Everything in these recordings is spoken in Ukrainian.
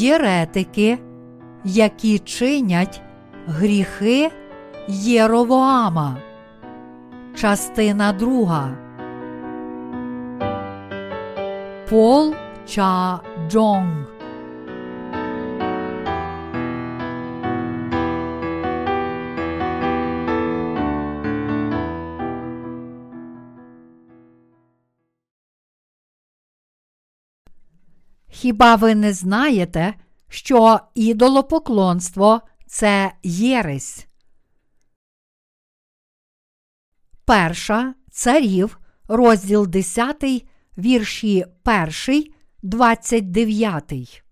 єретики, які чинять гріхи Єровоама. Частина друга. Пол Ча Джонг. Хіба ви не знаєте, що ідолопоклонство це єресь? Перша царів, розділ 10, вірші 1, 29.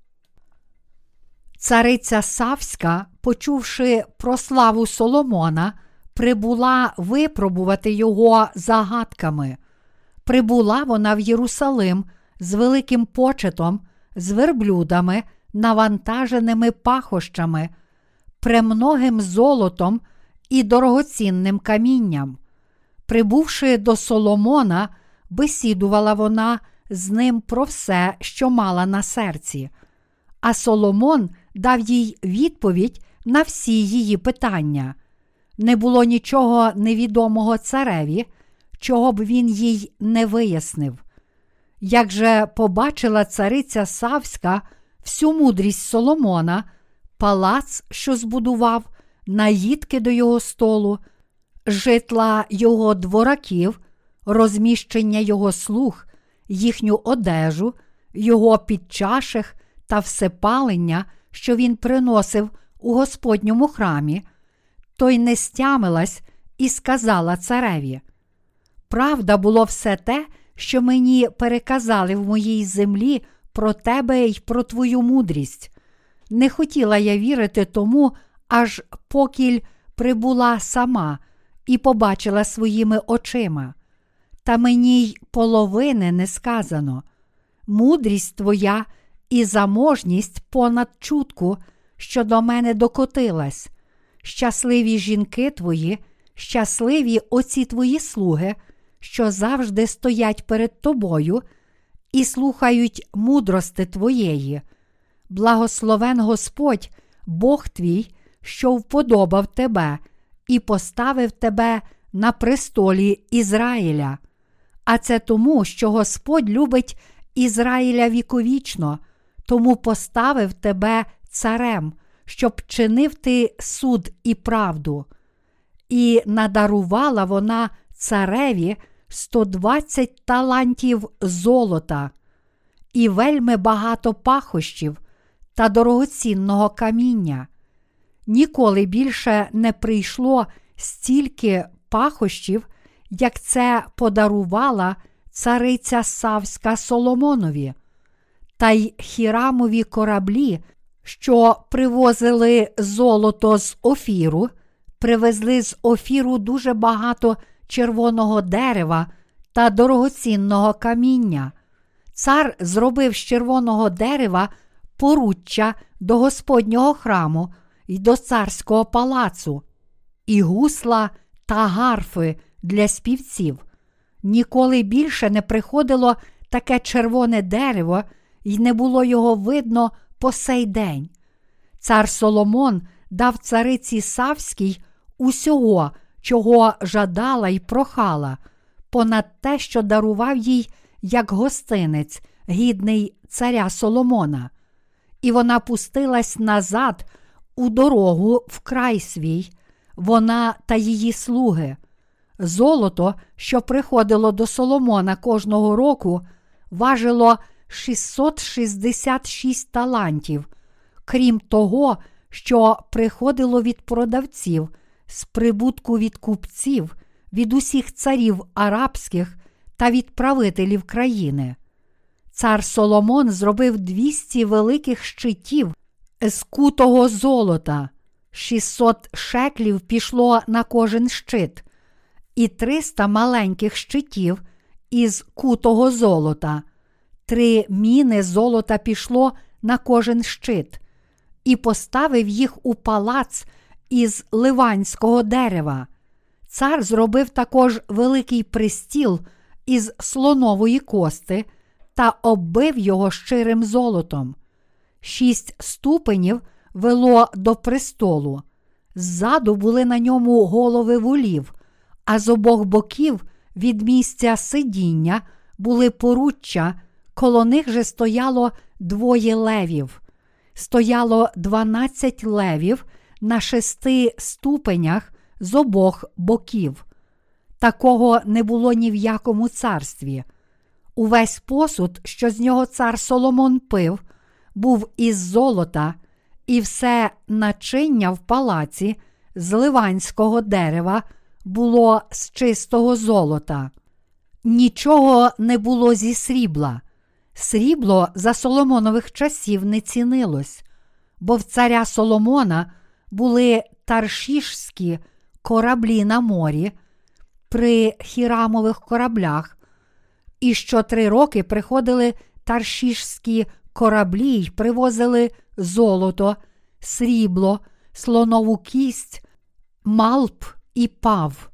Цариця Савська, почувши про славу Соломона, прибула випробувати його загадками. Прибула вона в Єрусалим з великим почетом, з верблюдами, навантаженими пахощами, премногим золотом і дорогоцінним камінням. Прибувши до Соломона, бесідувала вона з ним про все, що мала на серці. А Соломон дав їй відповідь на всі її питання. Не було нічого невідомого цареві, чого б він їй не вияснив. Як же побачила цариця Савська всю мудрість Соломона, палац, що збудував, наїдки до його столу, житла його двораків, розміщення його слуг, їхню одежу, його підчаших та всепалення, що він приносив у Господньому храмі, то й не стямилась і сказала цареві: Правда було все те, що мені переказали в моїй землі про тебе й про твою мудрість. Не хотіла я вірити тому, аж покіль прибула сама і побачила своїми очима. Та мені й половини не сказано. Мудрість твоя і заможність понад чутку, що до мене докотилась. Щасливі жінки твої, щасливі оці твої слуги, що завжди стоять перед тобою і слухають мудрости твоєї. Благословен Господь, Бог твій, що вподобав тебе і поставив тебе на престолі Ізраїля. А це тому, що Господь любить Ізраїля віковічно, тому поставив тебе царем, щоб чинив ти суд і правду. І надарувала вона цареві 120 талантів золота, і вельми багато пахощів та дорогоцінного каміння. Ніколи більше не прийшло стільки пахощів, як це подарувала цариця Савська Соломонові, та й хірамові кораблі, що привозили золото з офіру, привезли з офіру дуже багато червоного дерева та дорогоцінного каміння. Цар зробив з червоного дерева поруччя до Господнього храму і до царського палацу, і гусла та гарфи для співців. Ніколи більше не приходило таке червоне дерево, і не було його видно по сей день. Цар Соломон дав цариці Савській усього, чого жадала й прохала, понад те, що дарував їй як гостинець, гідний царя Соломона. І вона пустилась назад у дорогу в край свій, вона та її слуги. Золото, що приходило до Соломона кожного року, важило 666 талантів, крім того, що приходило від продавців, з прибутку від купців, від усіх царів арабських та від правителів країни. Цар Соломон зробив 200 великих щитів з кутого золота, 600 шеклів пішло на кожен щит, і 300 маленьких щитів із кутого золота, три міни золота пішло на кожен щит, і поставив їх у палац із ливанського дерева. Цар зробив також великий пристіл із слонової кости та оббив його щирим золотом. Шість ступенів вело до престолу. Ззаду були на ньому голови волів, а з обох боків від місця сидіння були поруччя, коло них же стояло двоє левів. Стояло дванадцять левів на шести ступенях з обох боків. Такого не було ні в якому царстві. Увесь посуд, що з нього цар Соломон пив, був із золота, і все начиння в палаці з ливанського дерева було з чистого золота. Нічого не було зі срібла. Срібло за Соломонових часів не цінилось, бо в царя Соломона були таршішські кораблі на морі при хірамових кораблях, і що три роки приходили таршішські кораблі й привозили золото, срібло, слонову кість, малп і пав.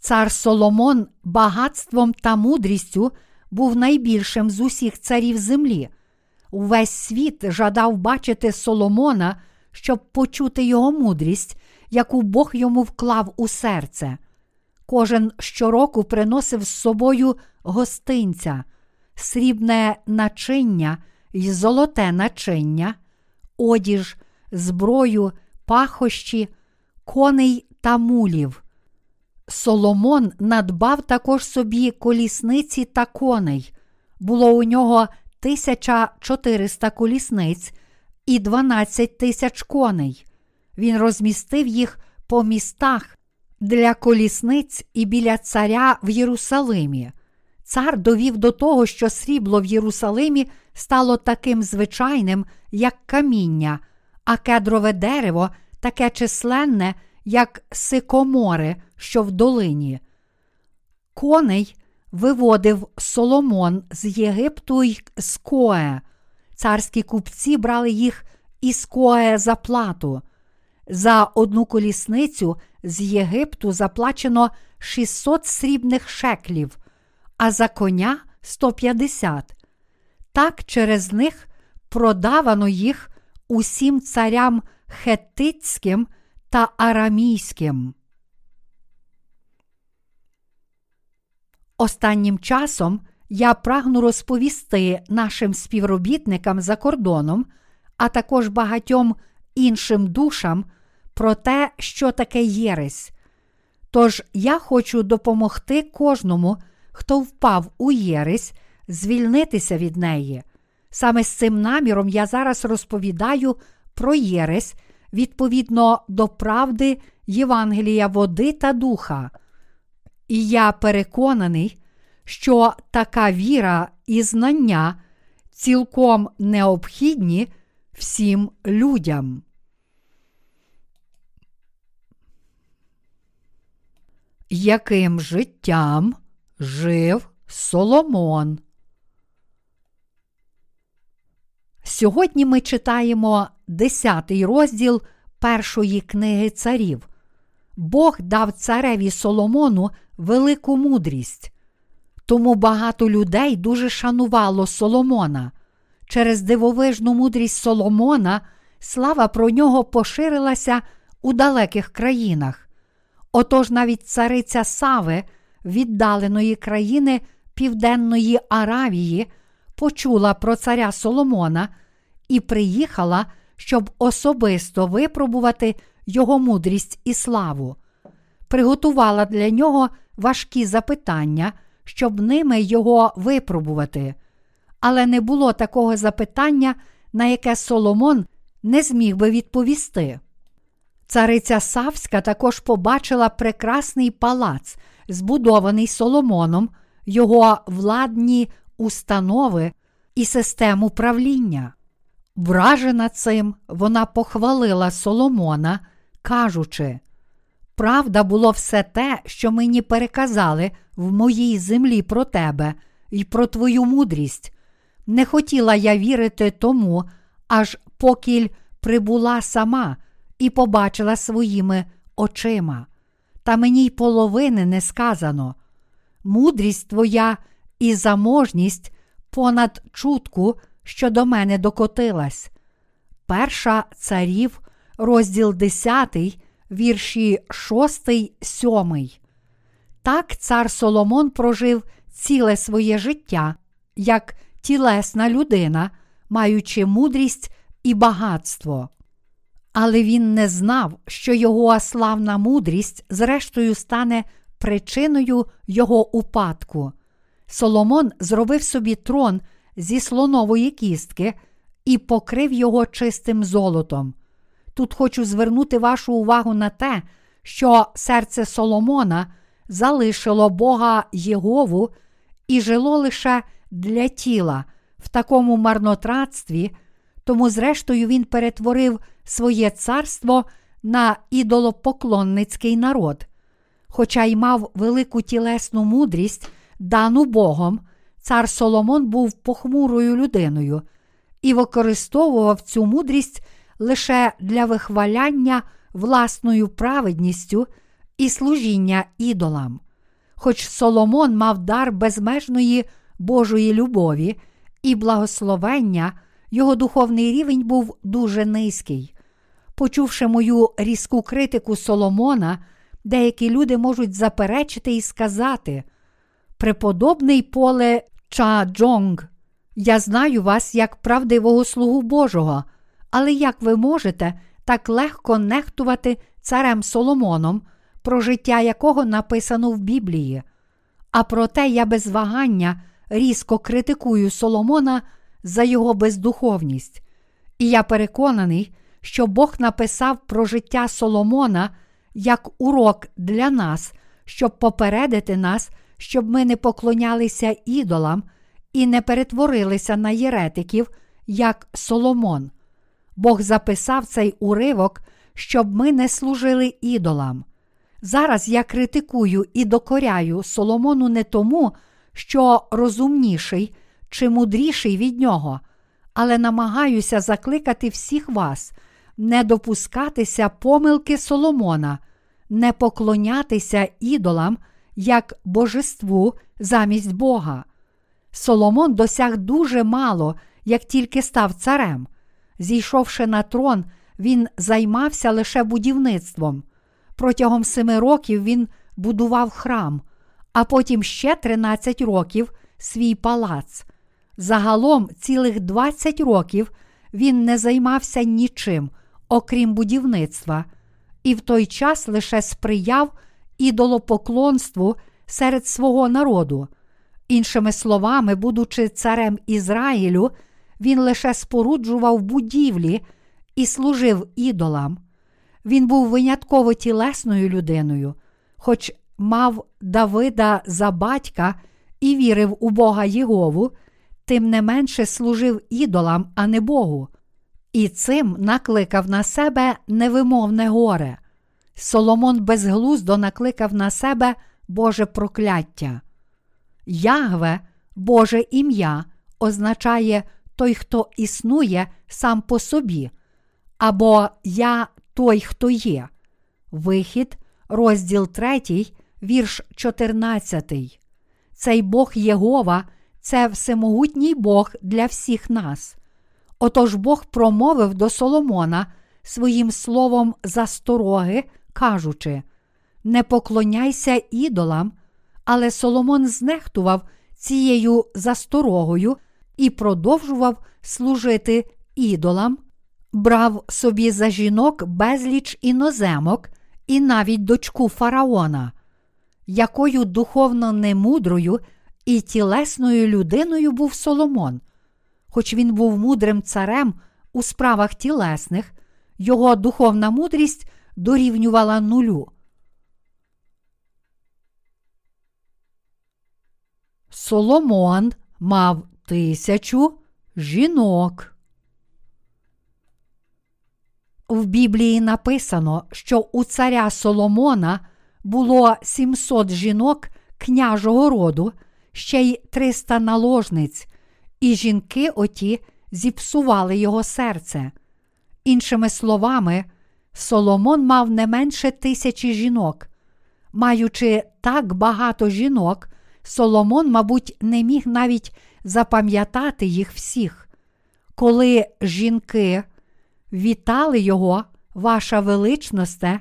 Цар Соломон багатством та мудрістю був найбільшим з усіх царів землі. Увесь світ жадав бачити Соломона, щоб почути його мудрість, яку Бог йому вклав у серце. Кожен щороку приносив з собою гостинця, срібне начиння й золоте начиння, одіж, зброю, пахощі, коней та мулів. Соломон надбав також собі колісниці та коней. Було у нього 1400 колісниць і 12 тисяч коней. Він розмістив їх по містах для колісниць і біля царя в Єрусалимі. Цар довів до того, що срібло в Єрусалимі стало таким звичайним, як каміння, а кедрове дерево таке численне, як сикомори, що в долині. Коней виводив Соломон з Єгипту й з Кое. Царські купці брали їх із Кое за плату. За одну колісницю з Єгипту заплачено 600 срібних шеклів, а за коня 150. Так через них продавано їх усім царям хеттицьким та арамійським. Останнім часом я прагну розповісти нашим співробітникам за кордоном, а також багатьом іншим душам про те, що таке єресь. Тож я хочу допомогти кожному, хто впав у єресь, звільнитися від неї. Саме з цим наміром я зараз розповідаю про єресь відповідно до правди Євангелія води та духа. І я переконаний, що така віра і знання цілком необхідні всім людям. Яким життям жив Соломон? Сьогодні ми читаємо 10 розділ першої книги царів. Бог дав цареві Соломону велику мудрість. Тому багато людей дуже шанувало Соломона. Через дивовижну мудрість Соломона слава про нього поширилася у далеких країнах. Отож навіть цариця Сави, віддаленої країни Південної Аравії, почула про царя Соломона і приїхала, щоб особисто випробувати його мудрість і славу. Приготувала для нього важкі запитання, щоб ними його випробувати. Але не було такого запитання, на яке Соломон не зміг би відповісти. Цариця Савська також побачила прекрасний палац, збудований Соломоном, його владні установи і систему правління. Вражена цим, вона похвалила Соломона, кажучи: Правда було все те, що мені переказали в моїй землі про тебе і про твою мудрість. Не хотіла я вірити тому, аж покіль прибула сама і побачила своїми очима. Та мені й половини не сказано. Мудрість твоя і заможність понад чутку, що до мене докотилась. Перша царів, розділ 10, вірші 6, 7. Так цар Соломон прожив ціле своє життя як тілесна людина, маючи мудрість і багатство. Але він не знав, що його славна мудрість, зрештою, стане причиною його упадку. Соломон зробив собі трон зі слонової кістки і покрив його чистим золотом. Тут хочу звернути вашу увагу на те, що серце Соломона залишило Бога Єгову і жило лише для тіла в такому марнотратстві, тому, зрештою, він перетворив своє царство на ідолопоклонницький народ. Хоча й мав велику тілесну мудрість, дану Богом, цар Соломон був похмурою людиною і використовував цю мудрість лише для вихваляння власною праведністю і служіння ідолам. Хоч Соломон мав дар безмежної Божої любові і благословення, його духовний рівень був дуже низький. Почувши мою різку критику Соломона, деякі люди можуть заперечити і сказати: Преподобний поле Ча Джонг, я знаю вас як правдивого слугу Божого, але як ви можете так легко нехтувати царем Соломоном, про життя якого написано в Біблії? А проте я без вагання різко критикую Соломона за його бездуховність. І я переконаний, що Бог написав про життя Соломона як урок для нас, щоб попередити нас, щоб ми не поклонялися ідолам і не перетворилися на єретиків, як Соломон. Бог записав цей уривок, щоб ми не служили ідолам. Зараз я критикую і докоряю Соломону не тому, що розумніший чи мудріший від нього, але намагаюся закликати всіх вас не допускатися помилки Соломона, не поклонятися ідолам як божеству замість Бога. Соломон досяг дуже мало, як тільки став царем. Зійшовши на трон, він займався лише будівництвом. Протягом семи років він будував храм, а потім ще 13 років свій палац. Загалом цілих 20 років він не займався нічим, окрім будівництва, і в той час лише сприяв ідолопоклонству серед свого народу. Іншими словами, будучи царем Ізраїлю, він лише споруджував будівлі і служив ідолам. Він був винятково тілесною людиною, хоч мав Давида за батька і вірив у Бога Єгову, тим не менше служив ідолам, а не Богу, і цим накликав на себе невимовне горе. Соломон безглуздо накликав на себе Боже прокляття. Ягве, Боже ім'я, означає той, хто існує сам по собі, або Я той, хто є. Вихід, розділ 3, вірш 14. Цей Бог Єгова це всемогутній Бог для всіх нас. Отож Бог промовив до Соломона своїм словом застороги, кажучи: Не поклоняйся ідолам, але Соломон знехтував цією засторогою і продовжував служити ідолам, брав собі за жінок безліч іноземок і навіть дочку фараона, якою духовно немудрою і тілесною людиною був Соломон. Хоч він був мудрим царем у справах тілесних, його духовна мудрість дорівнювала нулю. Соломон мав тисячу жінок. В Біблії написано, що у царя Соломона було 700 жінок княжого роду, ще й 300 наложниць, і жінки оті зіпсували його серце. Іншими словами, Соломон мав не менше тисячі жінок. Маючи так багато жінок, Соломон, мабуть, не міг навіть запам'ятати їх всіх. Коли жінки вітали його, ваша величносте,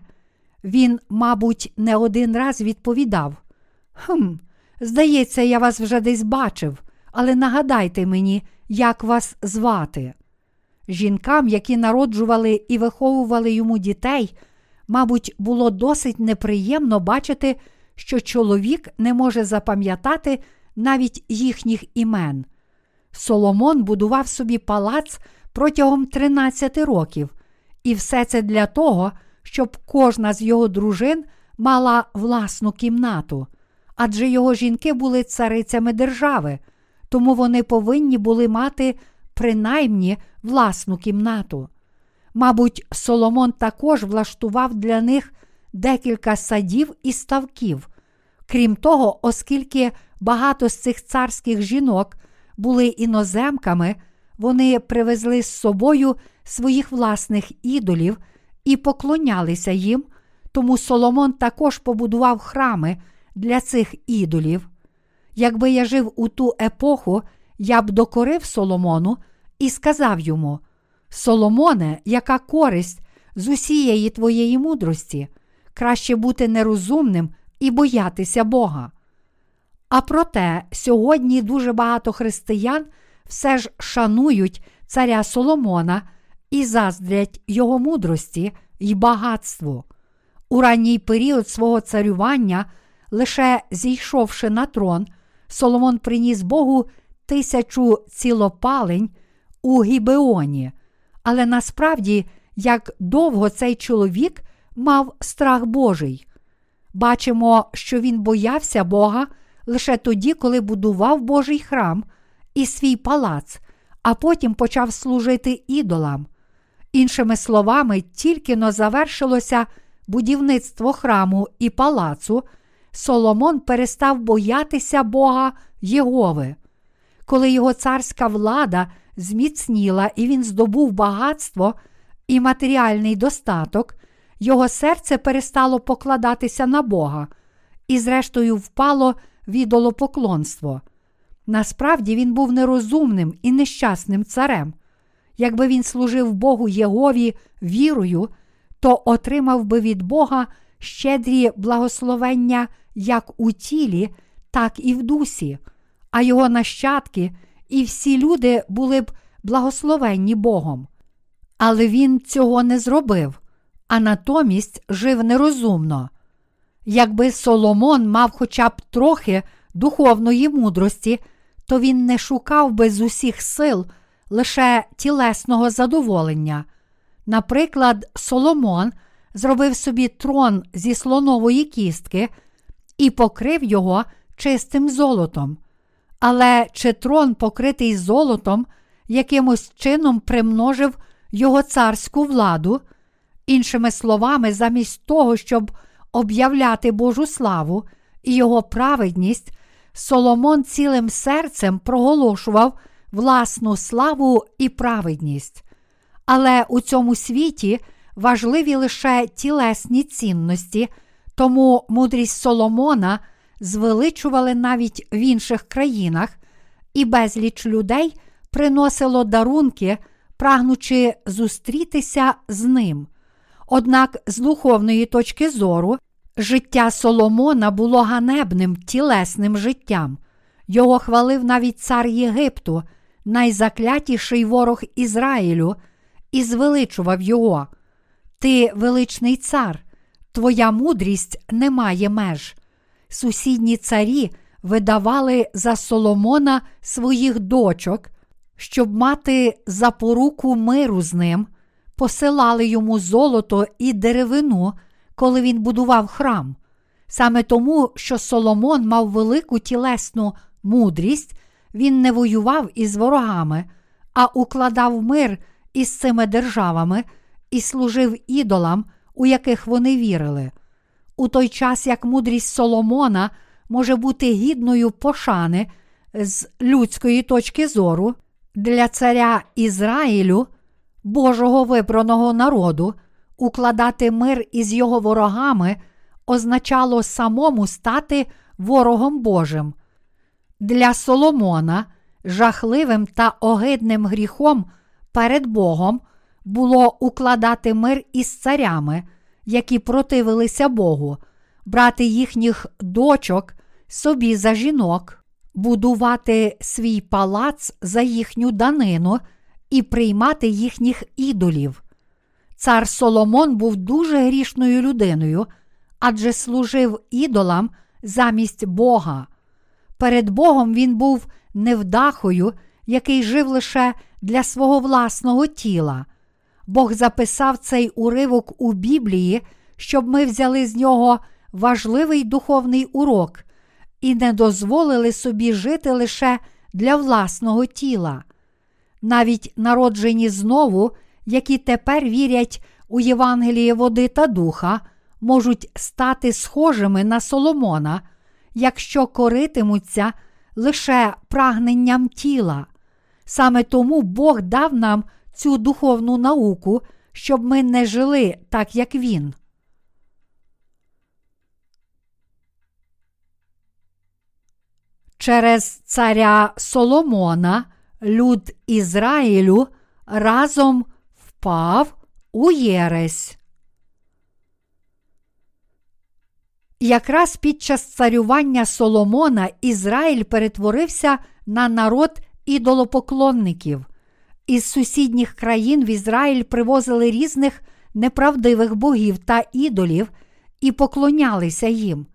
він, мабуть, не один раз відповідав: Хм, здається, я вас вже десь бачив, але нагадайте мені, як вас звати. Жінкам, які народжували і виховували йому дітей, мабуть, було досить неприємно бачити, що чоловік не може запам'ятати навіть їхніх імен. Соломон будував собі палац протягом 13 років, і все це для того, щоб кожна з його дружин мала власну кімнату, адже його жінки були царицями держави, тому вони повинні були мати принаймні власну кімнату. Мабуть, Соломон також влаштував для них декілька садів і ставків. Крім того, оскільки багато з цих царських жінок були іноземками, вони привезли з собою своїх власних ідолів і поклонялися їм, тому Соломон також побудував храми для цих ідолів. Якби я жив у ту епоху, я б докорив Соломону і сказав йому: Соломоне, яка користь з усієї твоєї мудрості, краще бути нерозумним і боятися Бога. А проте сьогодні дуже багато християн все ж шанують царя Соломона і заздрять його мудрості й багатству. У ранній період свого царювання, лише зійшовши на трон, Соломон приніс Богу тисячу цілопалень у Гібеоні. Але насправді, як довго цей чоловік мав страх Божий. Бачимо, що він боявся Бога лише тоді, коли будував Божий храм і свій палац, а потім почав служити ідолам. Іншими словами, тільки но завершилося будівництво храму і палацу, Соломон перестав боятися Бога Єгови. Коли його царська влада зміцніла і він здобув багатство і матеріальний достаток, його серце перестало покладатися на Бога і, зрештою, впало в ідолопоклонство. Насправді він був нерозумним і нещасним царем. Якби він служив Богу Єгові вірою, то отримав би від Бога щедрі благословення як у тілі, так і в дусі, а його нащадки і всі люди були б благословенні Богом. Але він цього не зробив, а натомість жив нерозумно. Якби Соломон мав хоча б трохи духовної мудрості, то він не шукав би з усіх сил лише тілесного задоволення. Наприклад, Соломон зробив собі трон зі слонової кістки і покрив його чистим золотом. Але чи трон, покритий золотом, якимось чином примножив його царську владу? Іншими словами, замість того, щоб об'являти Божу славу і його праведність, Соломон цілим серцем проголошував власну славу і праведність. Але у цьому світі важливі лише тілесні цінності, тому мудрість Соломона звеличували навіть в інших країнах, і безліч людей приносило дарунки, прагнучи зустрітися з ним. Однак, з духовної точки зору, життя Соломона було ганебним тілесним життям. Його хвалив навіть цар Єгипту, найзаклятіший ворог Ізраїлю, і звеличував його. Ти величний цар, твоя мудрість не має меж. Сусідні царі видавали за Соломона своїх дочок, щоб мати запоруку миру з ним, посилали йому золото і деревину, коли він будував храм. Саме тому, що Соломон мав велику тілесну мудрість, він не воював із ворогами, а укладав мир із цими державами і служив ідолам, у яких вони вірили. У той час як мудрість Соломона може бути гідною пошани з людської точки зору для царя Ізраїлю, Божого вибраного народу, укладати мир із його ворогами означало самому стати ворогом Божим. Для Соломона жахливим та огидним гріхом перед Богом було укладати мир із царями, які противилися Богу, брати їхніх дочок собі за жінок, будувати свій палац за їхню данину і приймати їхніх ідолів. Цар Соломон був дуже грішною людиною, адже служив ідолам замість Бога. Перед Богом він був невдахою, який жив лише для свого власного тіла. Бог записав цей уривок у Біблії, щоб ми взяли з нього важливий духовний урок і не дозволили собі жити лише для власного тіла. Навіть народжені знову, які тепер вірять у Євангеліє води та духа, можуть стати схожими на Соломона, якщо коритимуться лише прагненням тіла. Саме тому Бог дав нам цю духовну науку, щоб ми не жили так, як він. Через царя Соломона люд Ізраїлю разом впав у Єресь. Якраз під час царювання Соломона Ізраїль перетворився на народ ідолопоклонників. Із сусідніх країн в Ізраїль привозили різних неправдивих богів та ідолів і поклонялися їм.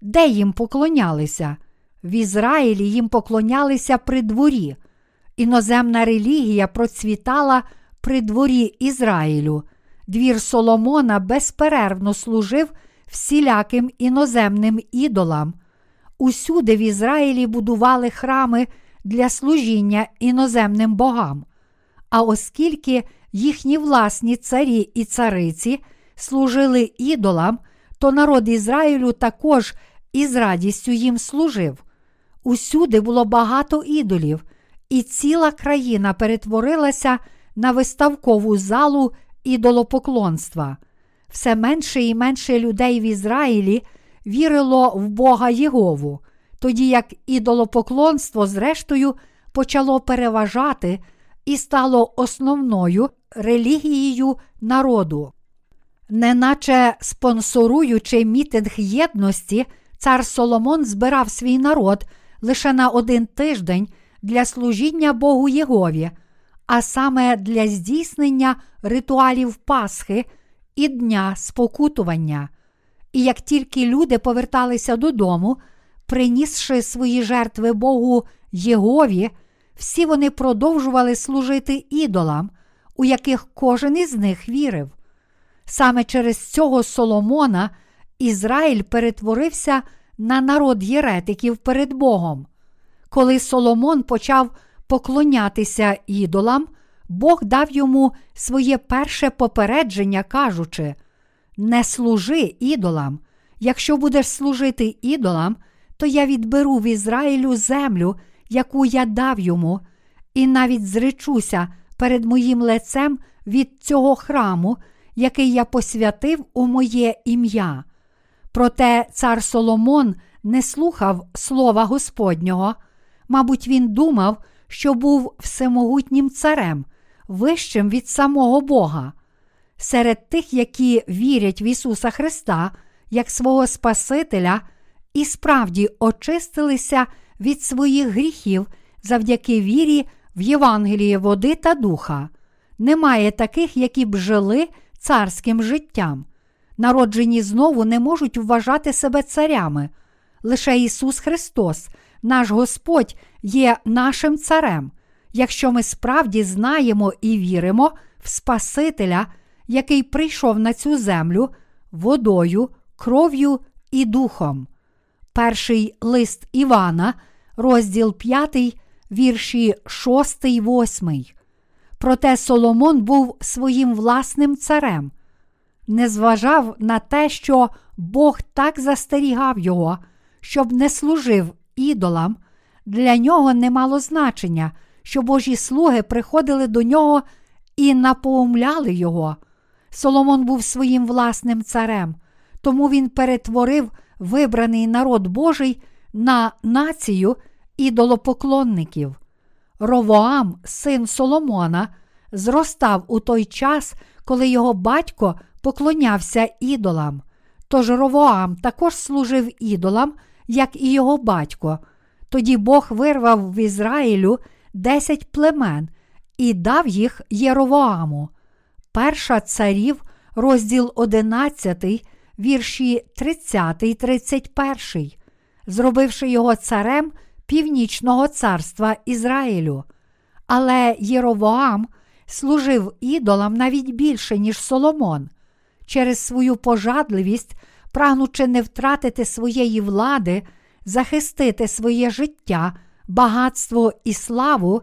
Де їм поклонялися? В Ізраїлі їм поклонялися при дворі. Іноземна релігія процвітала при дворі Ізраїлю. Двір Соломона безперервно служив всіляким іноземним ідолам. Усюди в Ізраїлі будували храми для служіння іноземним богам. А оскільки їхні власні царі і цариці служили ідолам, то народ Ізраїлю також із радістю їм служив. Усюди було багато ідолів, і ціла країна перетворилася на виставкову залу ідолопоклонства. Все менше і менше людей в Ізраїлі вірило в Бога Єгову, тоді як ідолопоклонство, зрештою, почало переважати і стало основною релігією народу. Неначе спонсоруючи мітинг єдності, цар Соломон збирав свій народ лише на один тиждень для служіння Богу Єгові, а саме для здійснення ритуалів Пасхи і Дня спокутування. І як тільки люди поверталися додому, принісши свої жертви Богу Єгові, всі вони продовжували служити ідолам, у яких кожен із них вірив. Саме через цього Соломона Ізраїль перетворився на народ єретиків перед Богом. Коли Соломон почав поклонятися ідолам, Бог дав йому своє перше попередження, кажучи: Не служи ідолам. Якщо будеш служити ідолам, то я відберу в Ізраїлю землю, яку я дав йому, і навіть зречуся перед моїм лицем від цього храму, який я посвятив у моє ім'я. Проте цар Соломон не слухав слова Господнього. Мабуть, він думав, що був всемогутнім царем, вищим від самого Бога. Серед тих, які вірять в Ісуса Христа як свого Спасителя, і справді очистилися від своїх гріхів завдяки вірі в Євангеліє води та духа. Немає таких, які б жили царським життям. Народжені знову не можуть вважати себе царями. Лише Ісус Христос, наш Господь, є нашим царем, якщо ми справді знаємо і віримо в Спасителя, який прийшов на цю землю водою, кров'ю і духом. Перший лист Івана, розділ 5, вірші 6, 8. Проте Соломон був своїм власним царем, не зважав на те, що Бог так застерігав його, щоб не служив ідолам, для нього не мало значення, що Божі слуги приходили до нього і напоумляли його. Соломон був своїм власним царем, тому він перетворив вибраний народ Божий на націю ідолопоклонників. Ровоам, син Соломона, зростав у той час, коли його батько поклонявся ідолам. Тож Ровоам також служив ідолам, як і його батько. Тоді Бог вирвав в Ізраїлю десять племен і дав їх Єровоаму. Перша царів, розділ 11, вірші 30, 31, зробивши його царем північного царства Ізраїлю. Але Єровоам служив ідолам навіть більше, ніж Соломон. Через свою пожадливість, прагнучи не втратити своєї влади, захистити своє життя, багатство і славу,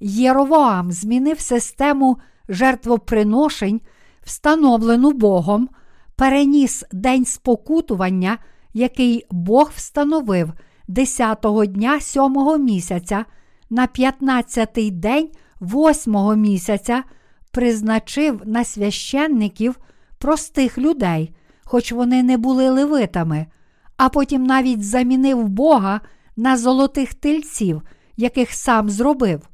Єровоам змінив систему жертвоприношень, встановлену Богом, переніс день спокутування, який Бог встановив 10-го дня сьомого місяця на 15-й день восьмого місяця, призначив на священників простих людей, хоч вони не були левитами, а потім навіть замінив Бога на золотих тельців, яких сам зробив.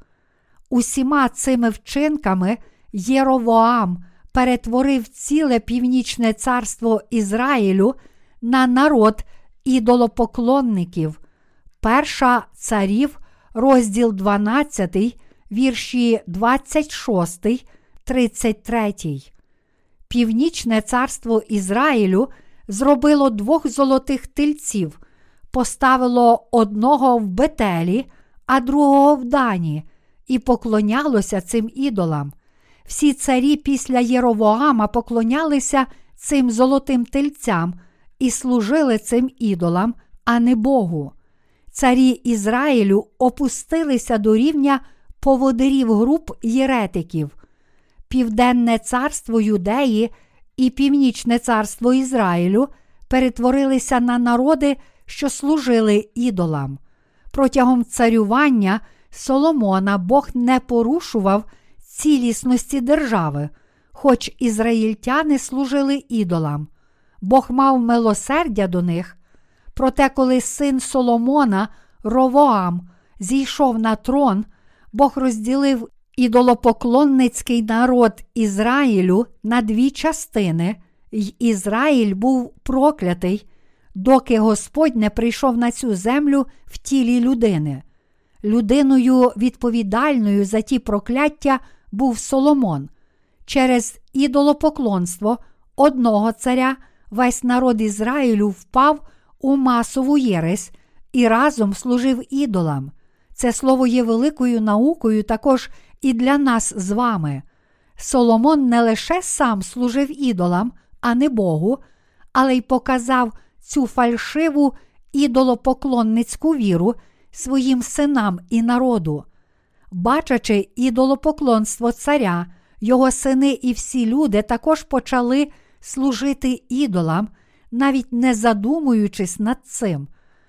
Усіма цими вчинками Єровоам перетворив ціле північне царство Ізраїлю на народ ідолопоклонників. Перша царів, розділ 12, вірші 26, 33. Північне царство Ізраїлю зробило двох золотих тельців, поставило одного в Бетелі, а другого в Дані, і поклонялося цим ідолам. Всі царі після Єровоама поклонялися цим золотим тельцям і служили цим ідолам, а не Богу. Царі Ізраїлю опустилися до рівня поводирів груп єретиків. Південне царство Юдеї і Північне царство Ізраїлю перетворилися на народи, що служили ідолам. Протягом царювання Соломона Бог не порушував цілісності держави, хоч ізраїльтяни служили ідолам. Бог мав милосердя до них. Проте, коли син Соломона, Ровоам, зійшов на трон, Бог розділив ідолопоклонницький народ Ізраїлю на дві частини, й Ізраїль був проклятий, доки Господь не прийшов на цю землю в тілі людини. Людиною відповідальною за ті прокляття був Соломон. Через ідолопоклонство одного царя весь народ Ізраїлю впав у масову єресь і разом служив ідолам. Це слово є великою наукою також і для нас з вами. Соломон не лише сам служив ідолам, а не Богу, але й показав цю фальшиву ідолопоклонницьку віру своїм синам і народу. Бачачи ідолопоклонство царя, його сини і всі люди також почали служити ідолам, навіть не задумуючись над цим.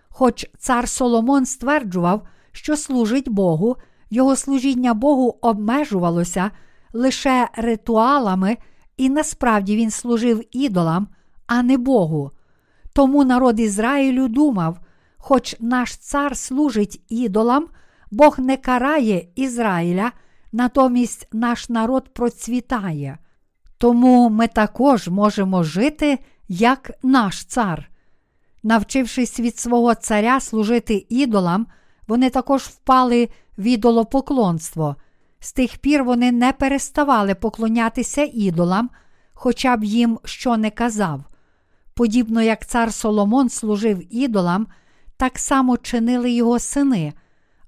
Хоч цар Соломон стверджував, що служить Богу, його служіння Богу обмежувалося лише ритуалами, і насправді він служив ідолам, а не Богу. Тому народ Ізраїлю думав, хоч наш цар служить ідолам, Бог не карає Ізраїля, натомість наш народ процвітає. Тому ми також можемо жити як наш цар. Навчившись від свого царя служити ідолам, вони також впали в ідолопоклонство. З тих пір вони не переставали поклонятися ідолам, хоча б їм що не казав. Подібно як цар Соломон служив ідолам, так само чинили його сини,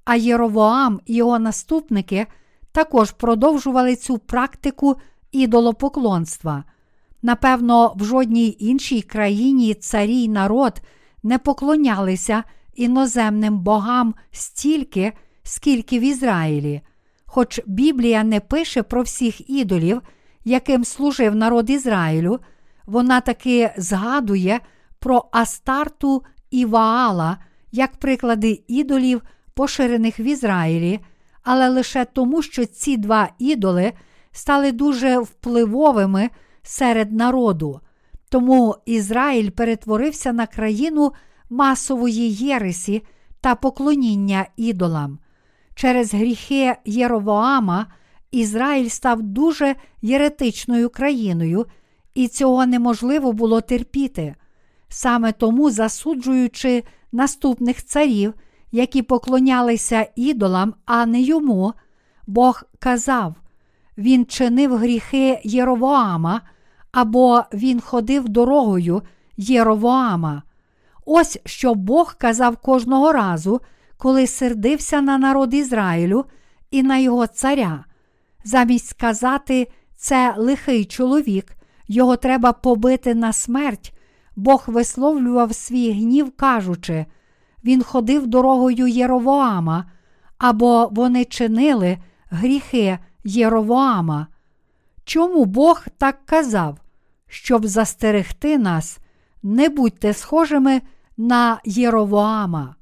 а Єровоам і його наступники також продовжували цю практику ідолопоклонства. Напевно, в жодній іншій країні царі й народ не поклонялися іноземним богам стільки, скільки в Ізраїлі. Хоч Біблія не пише про всіх ідолів, яким служив народ Ізраїлю, вона таки згадує про Астарту і Ваала як приклади ідолів, поширених в Ізраїлі, але лише тому, що ці два ідоли стали дуже впливовими серед народу. Тому Ізраїль перетворився на країну масової єресі та поклоніння ідолам. Через гріхи Єровоама Ізраїль став дуже єретичною країною, і цього неможливо було терпіти. Саме тому, засуджуючи наступних царів, які поклонялися ідолам, а не йому, Бог казав, він чинив гріхи Єровоама, або він ходив дорогою Єровоама. Ось що Бог казав кожного разу, коли сердився на народ Ізраїлю і на його царя. Замість сказати, це лихий чоловік, його треба побити на смерть. Бог висловлював свій гнів, кажучи, він ходив дорогою Єровоама, або вони чинили гріхи Єровоама. Чому Бог так казав? Щоб застерегти нас, не будьте схожими на Єровоама.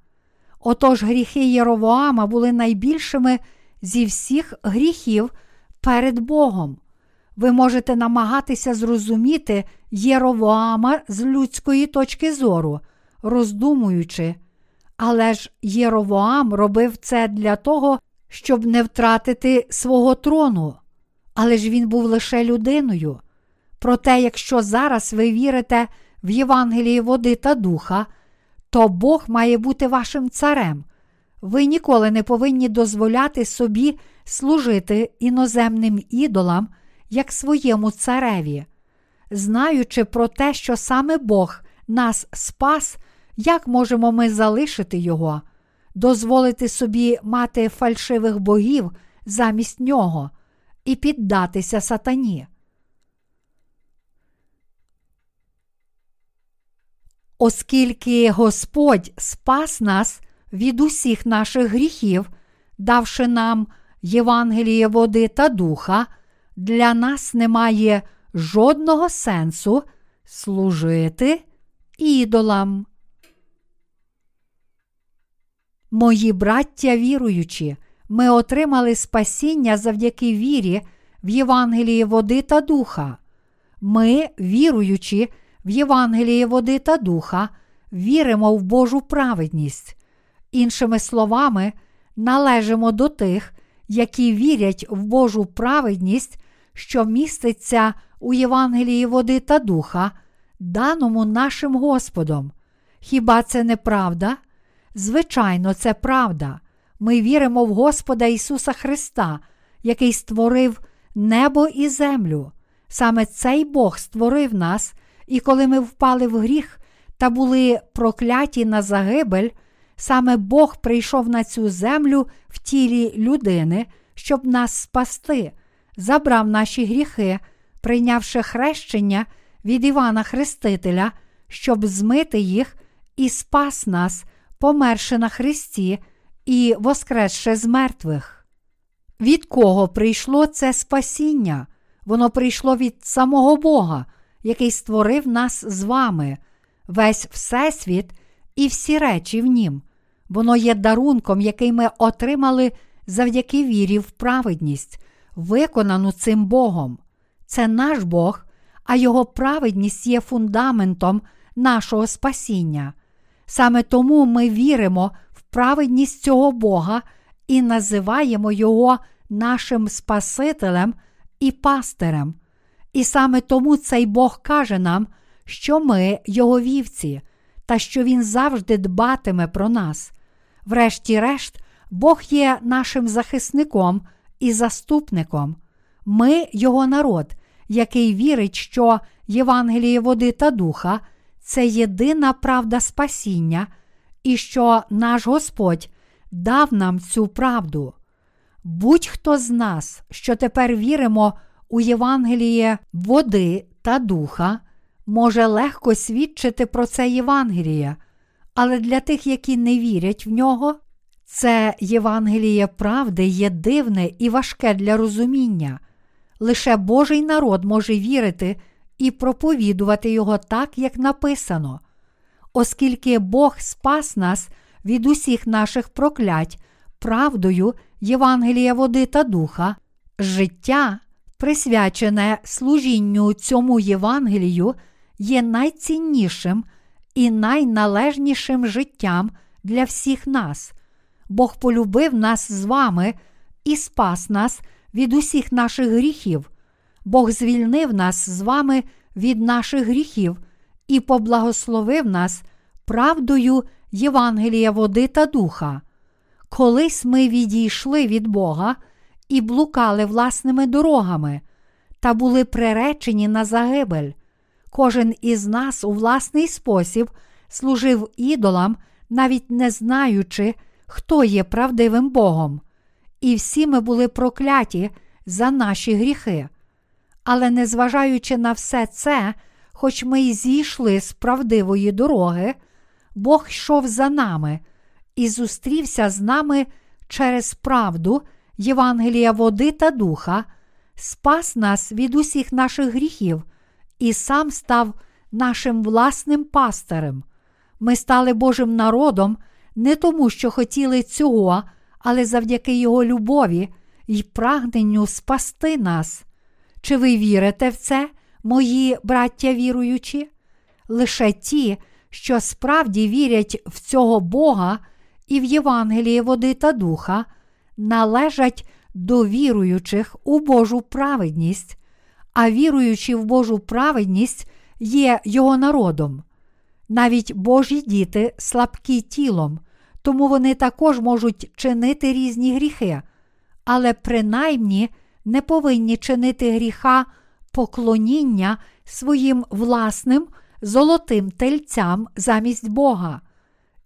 Отож гріхи Єровоама були найбільшими зі всіх гріхів перед Богом. Ви можете намагатися зрозуміти Єровоама з людської точки зору, роздумуючи, але ж Єровоам робив це для того, щоб не втратити свого трону. Але ж він був лише людиною. Проте, якщо зараз ви вірите в Євангелії води та духа, то Бог має бути вашим царем. Ви ніколи не повинні дозволяти собі служити іноземним ідолам, як своєму цареві. Знаючи про те, що саме Бог нас спас, як можемо ми залишити Його, дозволити собі мати фальшивих богів замість нього і піддатися сатані. Оскільки Господь спас нас від усіх наших гріхів, давши нам Євангеліє води та духа, для нас немає жодного сенсу служити ідолам. Мої браття віруючі, ми отримали спасіння завдяки вірі в Євангеліє води та духа. Ми, віруючи в Євангеліє води та духа, віримо в Божу праведність. Іншими словами, належимо до тих, які вірять в Божу праведність, що міститься у Євангелії води та духа, даному нашим Господом. Хіба це не правда? Звичайно, це правда. Ми віримо в Господа Ісуса Христа, який створив небо і землю. Саме цей Бог створив нас, і коли ми впали в гріх та були прокляті на загибель, саме Бог прийшов на цю землю в тілі людини, щоб нас спасти, забрав наші гріхи, прийнявши хрещення від Івана Хрестителя, щоб змити їх і спас нас, померши на Христі і воскресши з мертвих. Від кого прийшло це спасіння? Воно прийшло від самого Бога, який створив нас з вами, весь Всесвіт і всі речі в нім. Воно є дарунком, який ми отримали завдяки вірі в праведність, виконану цим Богом. Це наш Бог, а Його праведність є фундаментом нашого спасіння. Саме тому ми віримо в праведність цього Бога і називаємо Його нашим Спасителем і пастирем. І саме тому цей Бог каже нам, що ми Його вівці, та що Він завжди дбатиме про нас. Врешті-решт, Бог є нашим захисником і заступником. Ми Його народ, який вірить, що Євангеліє води та духа це єдина правда спасіння, і що наш Господь дав нам цю правду. Будь-хто з нас, що тепер віримо у Євангеліє води та духа, може легко свідчити про це Євангеліє, але для тих, які не вірять в нього, це Євангеліє правди є дивне і важке для розуміння. Лише Божий народ може вірити і проповідувати його так, як написано. Оскільки Бог спас нас від усіх наших проклять правдою Євангелія води та духа, життя, присвячене служінню цьому Євангелію, є найціннішим і найналежнішим життям для всіх нас. Бог полюбив нас з вами і спас нас від усіх наших гріхів. Бог звільнив нас з вами від наших гріхів і поблагословив нас правдою Євангелія води та духа. Колись ми відійшли від Бога і блукали власними дорогами та були приречені на загибель. Кожен із нас у власний спосіб служив ідолам, навіть не знаючи, хто є правдивим Богом. І всі ми були прокляті за наші гріхи. Але незважаючи на все це, хоч ми й зійшли з правдивої дороги, Бог йшов за нами і зустрівся з нами через правду Євангелія води та духа, спас нас від усіх наших гріхів і сам став нашим власним пастирем. Ми стали Божим народом не тому, що хотіли цього, але завдяки Його любові і прагненню спасти нас. Чи ви вірите в це, мої браття віруючі? Лише ті, що справді вірять в цього Бога і в Євангеліє води та духа, належать до віруючих у Божу праведність, а віруючи в Божу праведність є Його народом. Навіть Божі діти слабкі тілом, тому вони також можуть чинити різні гріхи, але принаймні не повинні чинити гріха поклоніння своїм власним золотим тельцям замість Бога.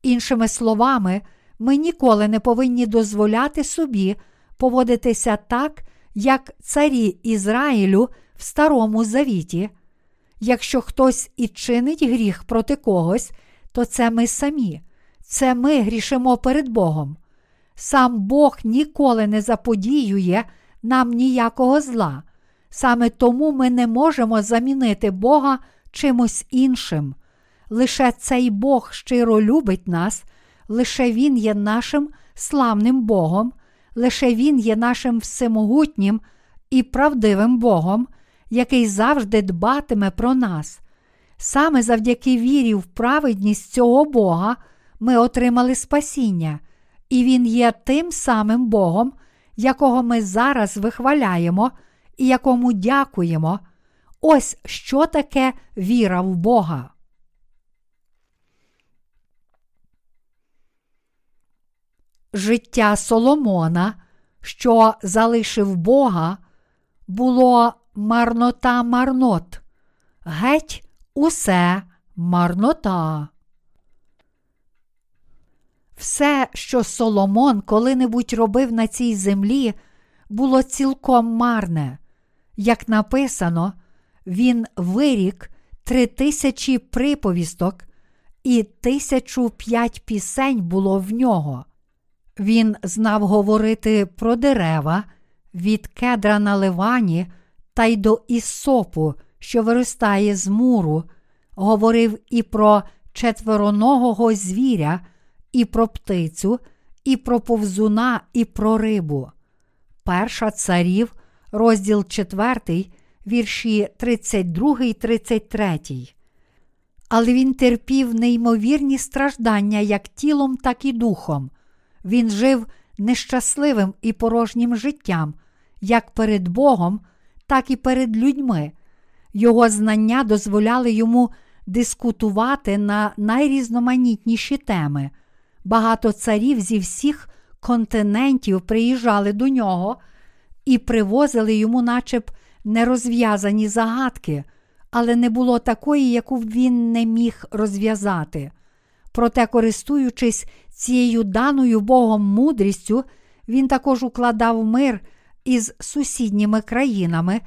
Іншими словами, ми ніколи не повинні дозволяти собі поводитися так, як царі Ізраїлю в Старому Завіті. Якщо хтось і чинить гріх проти когось, то це ми самі, це ми грішимо перед Богом. Сам Бог ніколи не заподіює нам ніякого зла. Саме тому ми не можемо замінити Бога чимось іншим. Лише цей Бог щиро любить нас, лише Він є нашим славним Богом, лише Він є нашим всемогутнім і правдивим Богом, який завжди дбатиме про нас. Саме завдяки вірі в праведність цього Бога ми отримали спасіння, і Він є тим самим Богом, якого ми зараз вихваляємо і якому дякуємо. Ось що таке віра в Бога. Життя Соломона, що залишив Бога, було марнота марнот, геть усе марнота. Все, що Соломон коли-небудь робив на цій землі, було цілком марне. Як написано, він вирік три тисячі приповісток, і тисячу п'ять пісень було в нього. Він знав говорити про дерева від кедра на ливані та й до ісопу, що виростає з муру, говорив і про четвероногого звіря, і про птицю, і про повзуна, і про рибу. Перша царів, розділ 4, вірші 32, 33. Але він терпів неймовірні страждання як тілом, так і духом. Він жив нещасливим і порожнім життям, як перед Богом, так і перед людьми. Його знання дозволяли йому дискутувати на найрізноманітніші теми. Багато царів зі всіх континентів приїжджали до нього і привозили йому, начеб нерозв'язані загадки, але не було такої, яку б він не міг розв'язати. Проте, користуючись цією даною Богом мудрістю, він також укладав мир із сусідніми країнами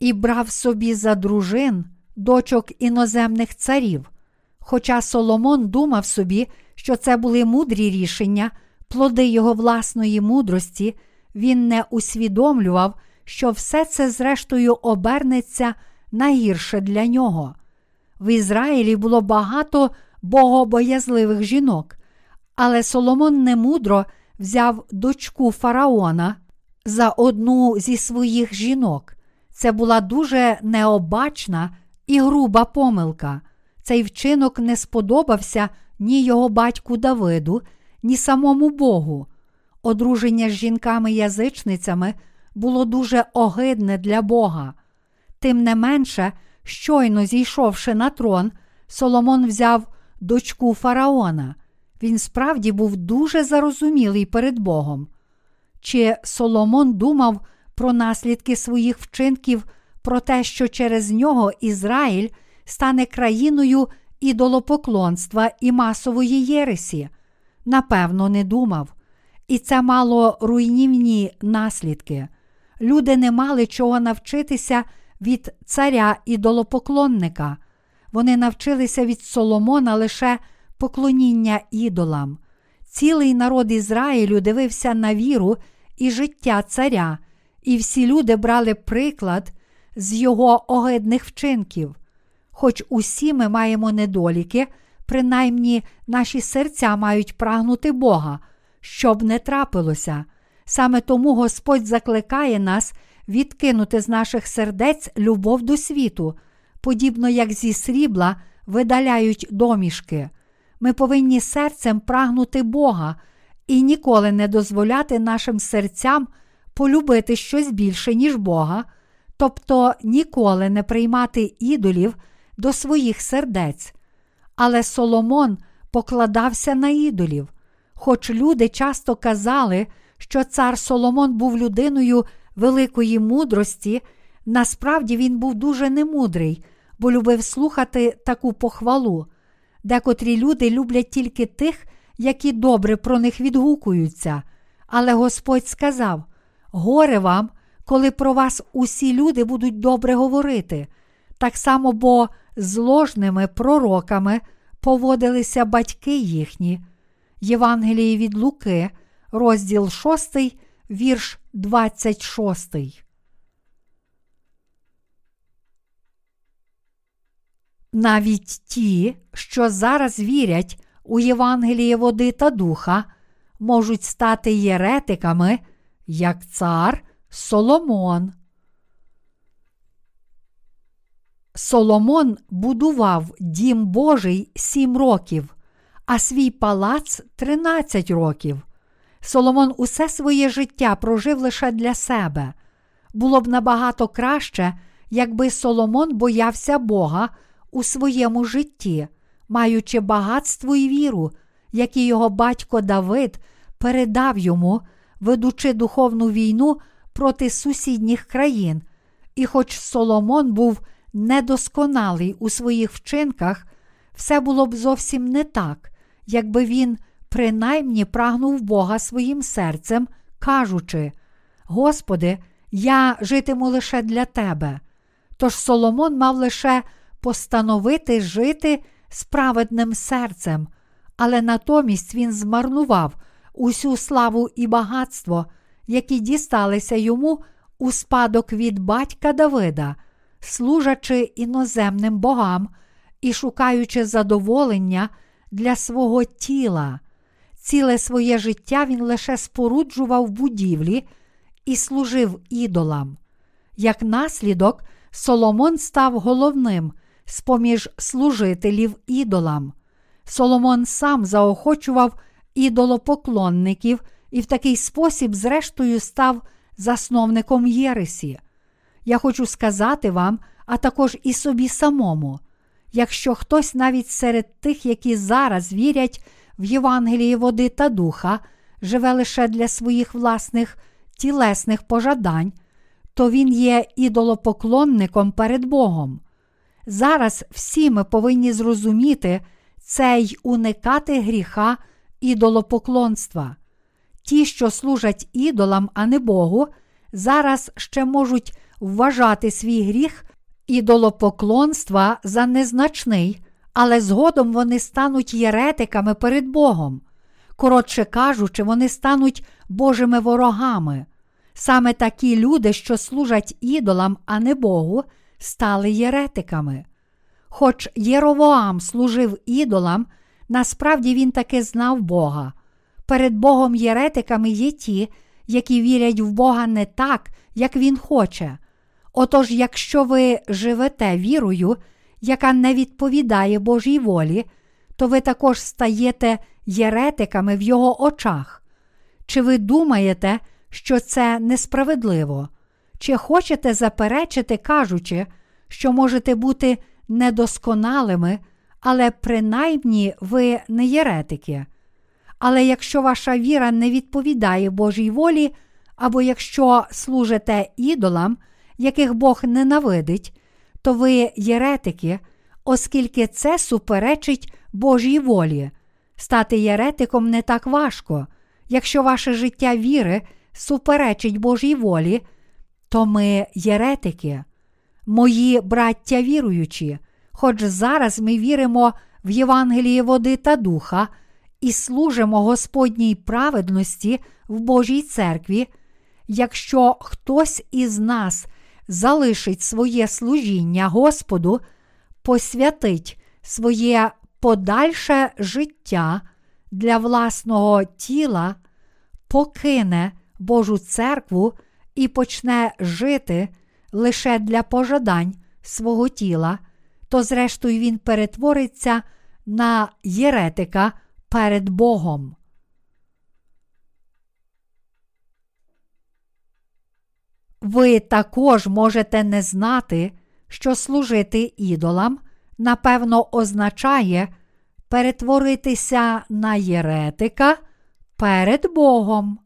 і брав собі за дружин дочок іноземних царів. Хоча Соломон думав собі, що це були мудрі рішення, плоди його власної мудрості, він не усвідомлював, що все це, зрештою, обернеться найгірше для нього. В Ізраїлі було багато богобоязливих жінок, але Соломон немудро взяв дочку фараона за одну зі своїх жінок. Це була дуже необачна і груба помилка. Цей вчинок не сподобався ні його батьку Давиду, ні самому Богу. Одруження з жінками-язичницями було дуже огидне для Бога. Тим не менше, щойно зійшовши на трон, Соломон взяв дочку фараона. Він справді був дуже зарозумілий перед Богом. Чи Соломон думав про наслідки своїх вчинків, про те, що через нього Ізраїль стане країною ідолопоклонства і масової єресі? Напевно, не думав. І це мало руйнівні наслідки. Люди не мали чого навчитися від царя ідолопоклонника. Вони навчилися від Соломона лише поклоніння ідолам. Цілий народ Ізраїлю дивився на віру і життя царя, і всі люди брали приклад з його огидних вчинків. Хоч усі ми маємо недоліки, принаймні наші серця мають прагнути Бога, щоб не трапилося. Саме тому Господь закликає нас відкинути з наших сердець любов до світу, подібно як зі срібла видаляють домішки. Ми повинні серцем прагнути Бога і ніколи не дозволяти нашим серцям полюбити щось більше, ніж Бога, тобто ніколи не приймати ідолів до своїх сердець. Але Соломон покладався на ідолів, хоч люди часто казали, що цар Соломон був людиною великої мудрості, насправді він був дуже немудрий, бо любив слухати таку похвалу. Декотрі люди люблять тільки тих, які добре про них відгукуються. Але Господь сказав: Горе вам, коли про вас усі люди будуть добре говорити, так само, бо з ложними пророками поводилися батьки їхні. Євангелії від Луки, розділ 6, вірш 26. Навіть ті, що зараз вірять у Євангеліє води та духа, можуть стати єретиками, як цар Соломон. Соломон будував дім Божий сім років, а свій палац тринадцять років. Соломон усе своє життя прожив лише для себе. Було б набагато краще, якби Соломон боявся Бога у своєму житті, маючи багатство і віру, які його батько Давид передав йому, ведучи духовну війну проти сусідніх країн. І хоч Соломон був недосконалий у своїх вчинках, все було б зовсім не так, якби він принаймні прагнув Бога своїм серцем, кажучи: Господи, я житиму лише для Тебе. Тож Соломон мав лише постановити жити справедним серцем, але натомість він змарнував усю славу і багатство, які дісталися йому у спадок від батька Давида, служачи іноземним богам і шукаючи задоволення для свого тіла. Ціле своє життя він лише споруджував будівлі і служив ідолам. Як наслідок, Соломон став головним з поміж служителів ідолам. Соломон сам заохочував ідолопоклонників і в такий спосіб, зрештою, став засновником Єресі. Я хочу сказати вам, а також і собі самому. Якщо хтось навіть серед тих, які зараз вірять в Євангелії води та духа, живе лише для своїх власних тілесних пожадань, то він є ідолопоклонником перед Богом. Зараз всі ми повинні зрозуміти це й уникати гріха ідолопоклонства. Ті, що служать ідолам, а не Богу, зараз ще можуть вважати свій гріх ідолопоклонства за незначний, але згодом вони стануть єретиками перед Богом. Коротше кажучи, вони стануть Божими ворогами. Саме такі люди, що служать ідолам, а не Богу, стали єретиками. Хоч Єровоам служив ідолам, насправді він таки знав Бога. Перед Богом єретиками є ті, які вірять в Бога не так, як Він хоче. Отож, якщо ви живете вірою, яка не відповідає Божій волі, то ви також стаєте єретиками в його очах. Чи ви думаєте, що це несправедливо? Чи хочете заперечити, кажучи, що можете бути недосконалими, але принаймні ви не єретики? Але якщо ваша віра не відповідає Божій волі, або якщо служите ідолам, яких Бог ненавидить, то ви єретики, оскільки це суперечить Божій волі. Стати єретиком не так важко. Якщо ваше життя віри суперечить Божій волі, то ми єретики, мої браття віруючі, хоч зараз ми віримо в Євангеліє води та духа і служимо Господній праведності в Божій церкві, якщо хтось із нас залишить своє служіння Господу, посвятить своє подальше життя для власного тіла, покине Божу церкву і почне жити лише для пожадань свого тіла, то зрештою він перетвориться на єретика перед Богом. Ви також можете не знати, що служити ідолам, напевно, означає перетворитися на єретика перед Богом.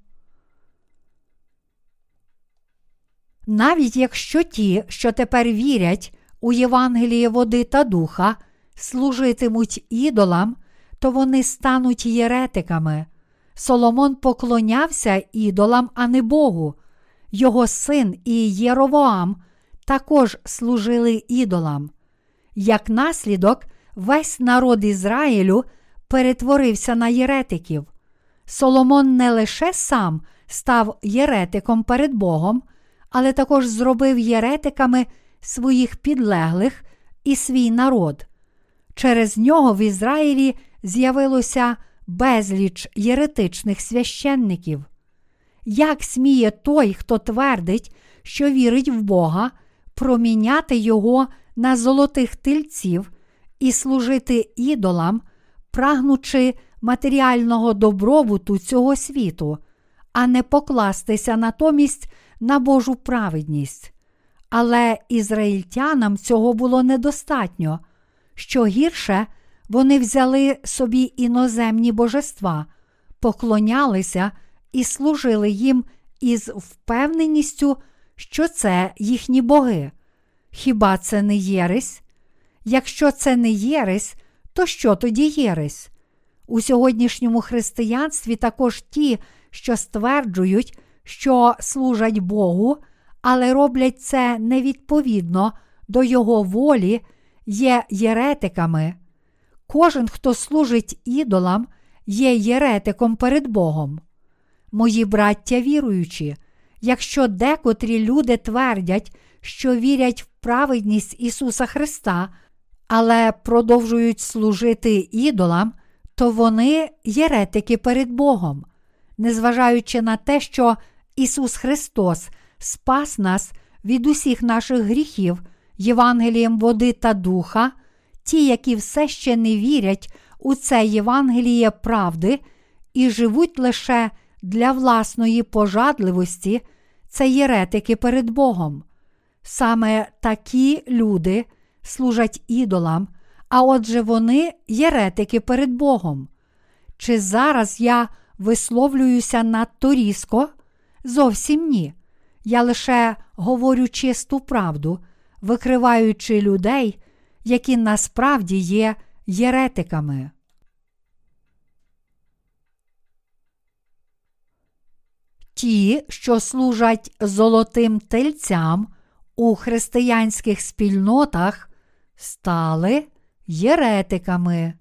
Навіть якщо ті, що тепер вірять у Євангеліє води та духа, служитимуть ідолам, то вони стануть єретиками. Соломон поклонявся ідолам, а не Богу. Його син і Єровоам також служили ідолам. Як наслідок, весь народ Ізраїлю перетворився на єретиків. Соломон не лише сам став єретиком перед Богом, але також зробив єретиками своїх підлеглих і свій народ. Через нього в Ізраїлі з'явилося безліч єретичних священників. Як сміє той, хто твердить, що вірить в Бога, проміняти його на золотих тельців і служити ідолам, прагнучи матеріального добробуту цього світу, а не покластися натомість на Божу праведність. Але ізраїльтянам цього було недостатньо. Що гірше, вони взяли собі іноземні божества, поклонялися і служили їм із впевненістю, що це їхні боги. Хіба це не єресь? Якщо це не єресь, то що тоді єресь? У сьогоднішньому християнстві також ті, що стверджують, що служать Богу, але роблять це невідповідно до Його волі, є єретиками. Кожен, хто служить ідолам, є єретиком перед Богом. Мої браття віруючі, якщо декотрі люди твердять, що вірять в праведність Ісуса Христа, але продовжують служити ідолам, то вони єретики перед Богом, незважаючи на те, що Ісус Христос спас нас від усіх наших гріхів Євангелієм води та духа, ті, які все ще не вірять у це Євангеліє правди і живуть лише для власної пожадливості, це єретики перед Богом. Саме такі люди служать ідолам, а отже, вони єретики перед Богом. Чи зараз я висловлююся надто різко? Зовсім ні. Я лише говорю чисту правду, викриваючи людей, які насправді є єретиками. Ті, що служать золотим тельцям у християнських спільнотах, стали єретиками.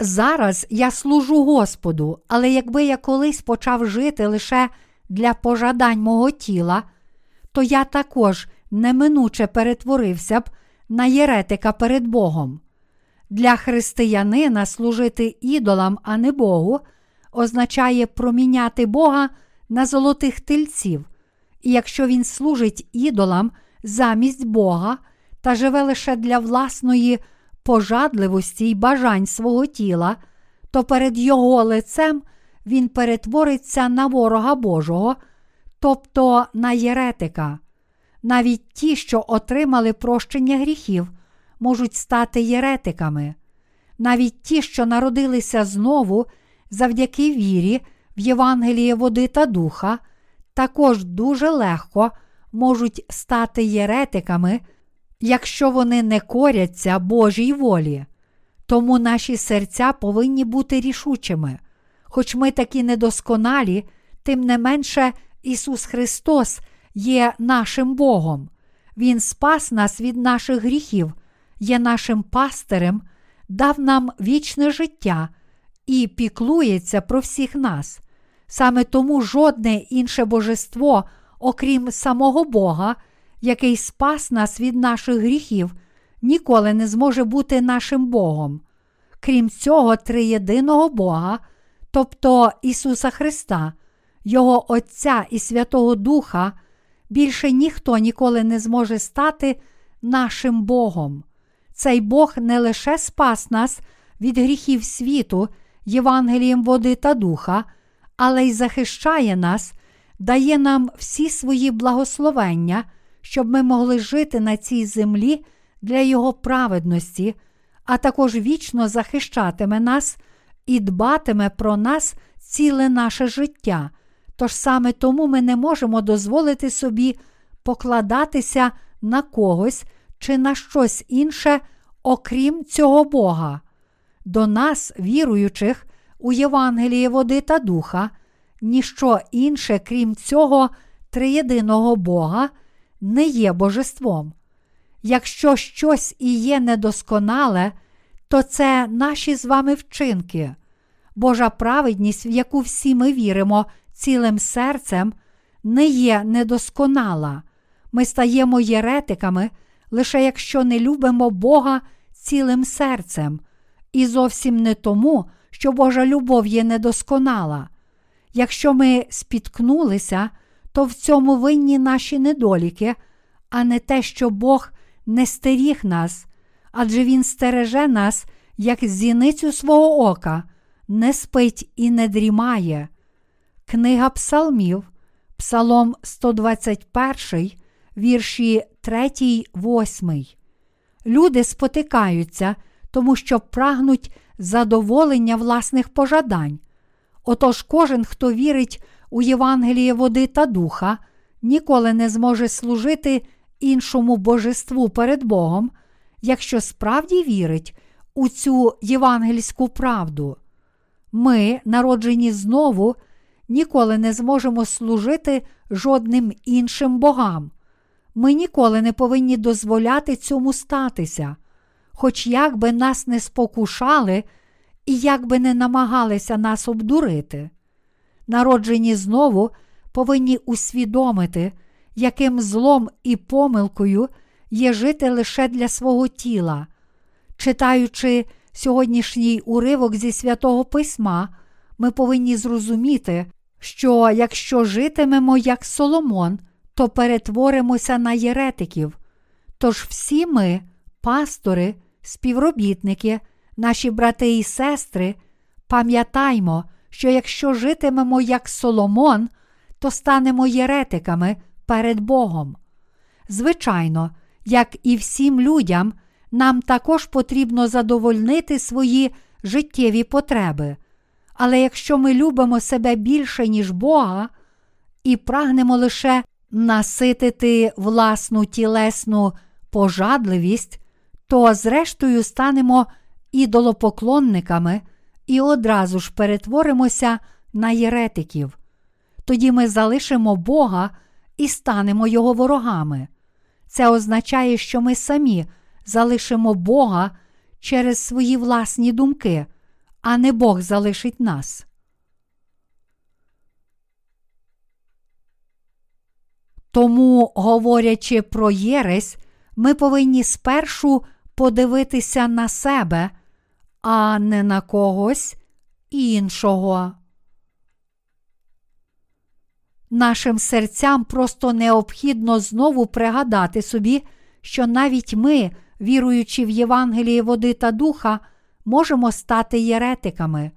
Зараз я служу Господу, але якби я колись почав жити лише для пожадань мого тіла, то я також неминуче перетворився б на єретика перед Богом. Для християнина служити ідолам, а не Богу, означає проміняти Бога на золотих тельців, і якщо він служить ідолам замість Бога та живе лише для власної пожадливості й бажань свого тіла, то перед його лицем він перетвориться на ворога Божого, тобто на єретика. Навіть ті, що отримали прощення гріхів, можуть стати єретиками. Навіть ті, що народилися знову завдяки вірі в Євангеліє води та духа, також дуже легко можуть стати єретиками, якщо вони не коряться Божій волі. Тому наші серця повинні бути рішучими. Хоч ми такі недосконалі, тим не менше Ісус Христос є нашим Богом. Він спас нас від наших гріхів, є нашим пастирем, дав нам вічне життя і піклується про всіх нас. Саме тому жодне інше божество, окрім самого Бога, який спас нас від наших гріхів, ніколи не зможе бути нашим Богом. Крім цього, триєдиного Бога, тобто Ісуса Христа, Його Отця і Святого Духа, більше ніхто ніколи не зможе стати нашим Богом. Цей Бог не лише спас нас від гріхів світу, Євангелієм води та духа, але й захищає нас, дає нам всі свої благословення, щоб ми могли жити на цій землі для Його праведності, а також вічно захищатиме нас і дбатиме про нас ціле наше життя. Тож саме тому ми не можемо дозволити собі покладатися на когось чи на щось інше, окрім цього Бога. До нас, віруючих у Євангелії води та духа, ніщо інше, крім цього триєдиного Бога, не є божеством. Якщо щось і є недосконале, то це наші з вами вчинки. Божа праведність, в яку всі ми віримо цілим серцем, не є недосконала. Ми стаємо єретиками, лише якщо не любимо Бога цілим серцем, і зовсім не тому, що Божа любов є недосконала. Якщо ми спіткнулися, то в цьому винні наші недоліки, а не те, що Бог не стеріг нас, адже Він стереже нас, як зіницю свого ока, не спить і не дрімає. Книга Псалмів, Псалом 121, вірші 3, 8. Люди спотикаються, тому що прагнуть задоволення власних пожадань. Отож, кожен, хто вірить у Євангеліє води та духа, ніколи не зможе служити іншому божеству перед Богом, якщо справді вірить у цю євангельську правду. Ми, народжені знову, ніколи не зможемо служити жодним іншим богам. Ми ніколи не повинні дозволяти цьому статися, хоч як би нас не спокушали і як би не намагалися нас обдурити. Народжені знову повинні усвідомити, яким злом і помилкою є жити лише для свого тіла. Читаючи сьогоднішній уривок зі святого письма, ми повинні зрозуміти, що якщо житимемо як Соломон, то перетворимося на єретиків. Тож всі ми, пастори, співробітники, наші брати і сестри, пам'ятаймо, що якщо житимемо як Соломон, то станемо єретиками перед Богом. Звичайно, як і всім людям, нам також потрібно задовольнити свої життєві потреби. Але якщо ми любимо себе більше, ніж Бога, і прагнемо лише наситити власну тілесну пожадливість, то зрештою станемо ідолопоклонниками і одразу ж перетворимося на єретиків. Тоді ми залишимо Бога і станемо Його ворогами. Це означає, що ми самі залишимо Бога через свої власні думки, а не Бог залишить нас. Тому, говорячи про єресь, ми повинні спершу подивитися на себе, а не на когось іншого. Нашим серцям просто необхідно знову пригадати собі, що навіть ми, віруючи в Євангеліє води та духа, можемо стати єретиками.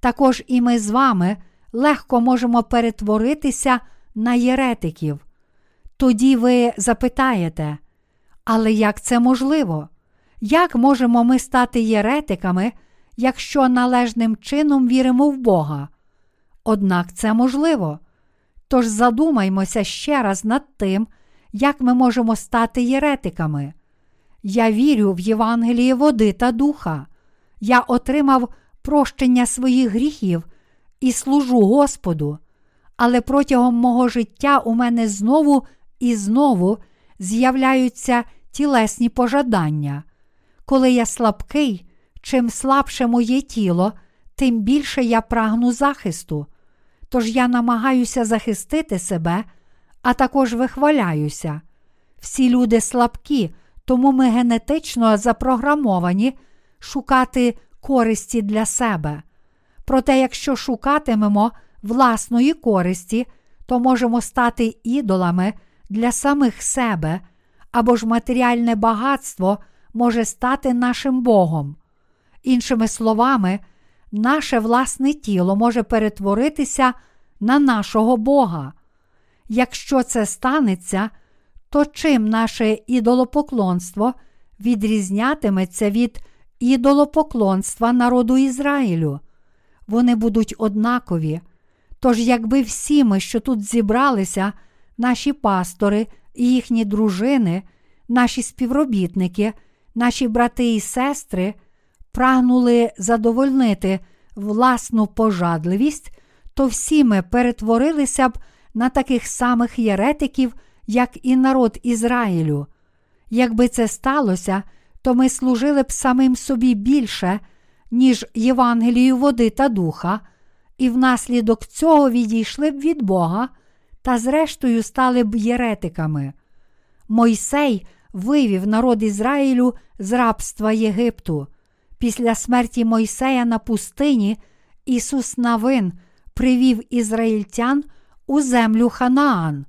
також і ми з вами легко можемо перетворитися на єретиків. Тоді ви запитаєте, але як це можливо? Як можемо ми стати єретиками, якщо належним чином віримо в Бога? Однак це можливо. Тож задумаймося ще раз над тим, як ми можемо стати єретиками. Я вірю в Євангеліє води та духа. Я отримав прощення своїх гріхів і служу Господу. Але протягом мого життя у мене знову і знову з'являються тілесні пожадання. Коли я слабкий, чим слабше моє тіло, тим більше я прагну захисту. Тож я намагаюся захистити себе, а також вихваляюся. Всі люди слабкі, тому ми генетично запрограмовані шукати користі для себе. Проте, якщо шукатимемо власної користі, то можемо стати ідолами для самих себе, або ж матеріальне багатство може стати нашим Богом. Іншими словами, наше власне тіло може перетворитися на нашого Бога. Якщо це станеться, то чим наше ідолопоклонство відрізнятиметься від ідолопоклонства народу Ізраїлю? Вони будуть однакові. Тож, якби всі ми, що тут зібралися, наші пастори і їхні дружини, наші співробітники, наші брати і сестри прагнули задовольнити власну пожадливість, то всі ми перетворилися б на таких самих єретиків, як і народ Ізраїлю. Якби це сталося, то ми служили б самим собі більше, ніж Євангелію води та духа, і внаслідок цього відійшли б від Бога та, зрештою, стали б єретиками. Мойсей вивів народ Ізраїлю з рабства Єгипту. Після смерті Мойсея на пустині Ісус Навин привів ізраїльтян у землю Ханаан.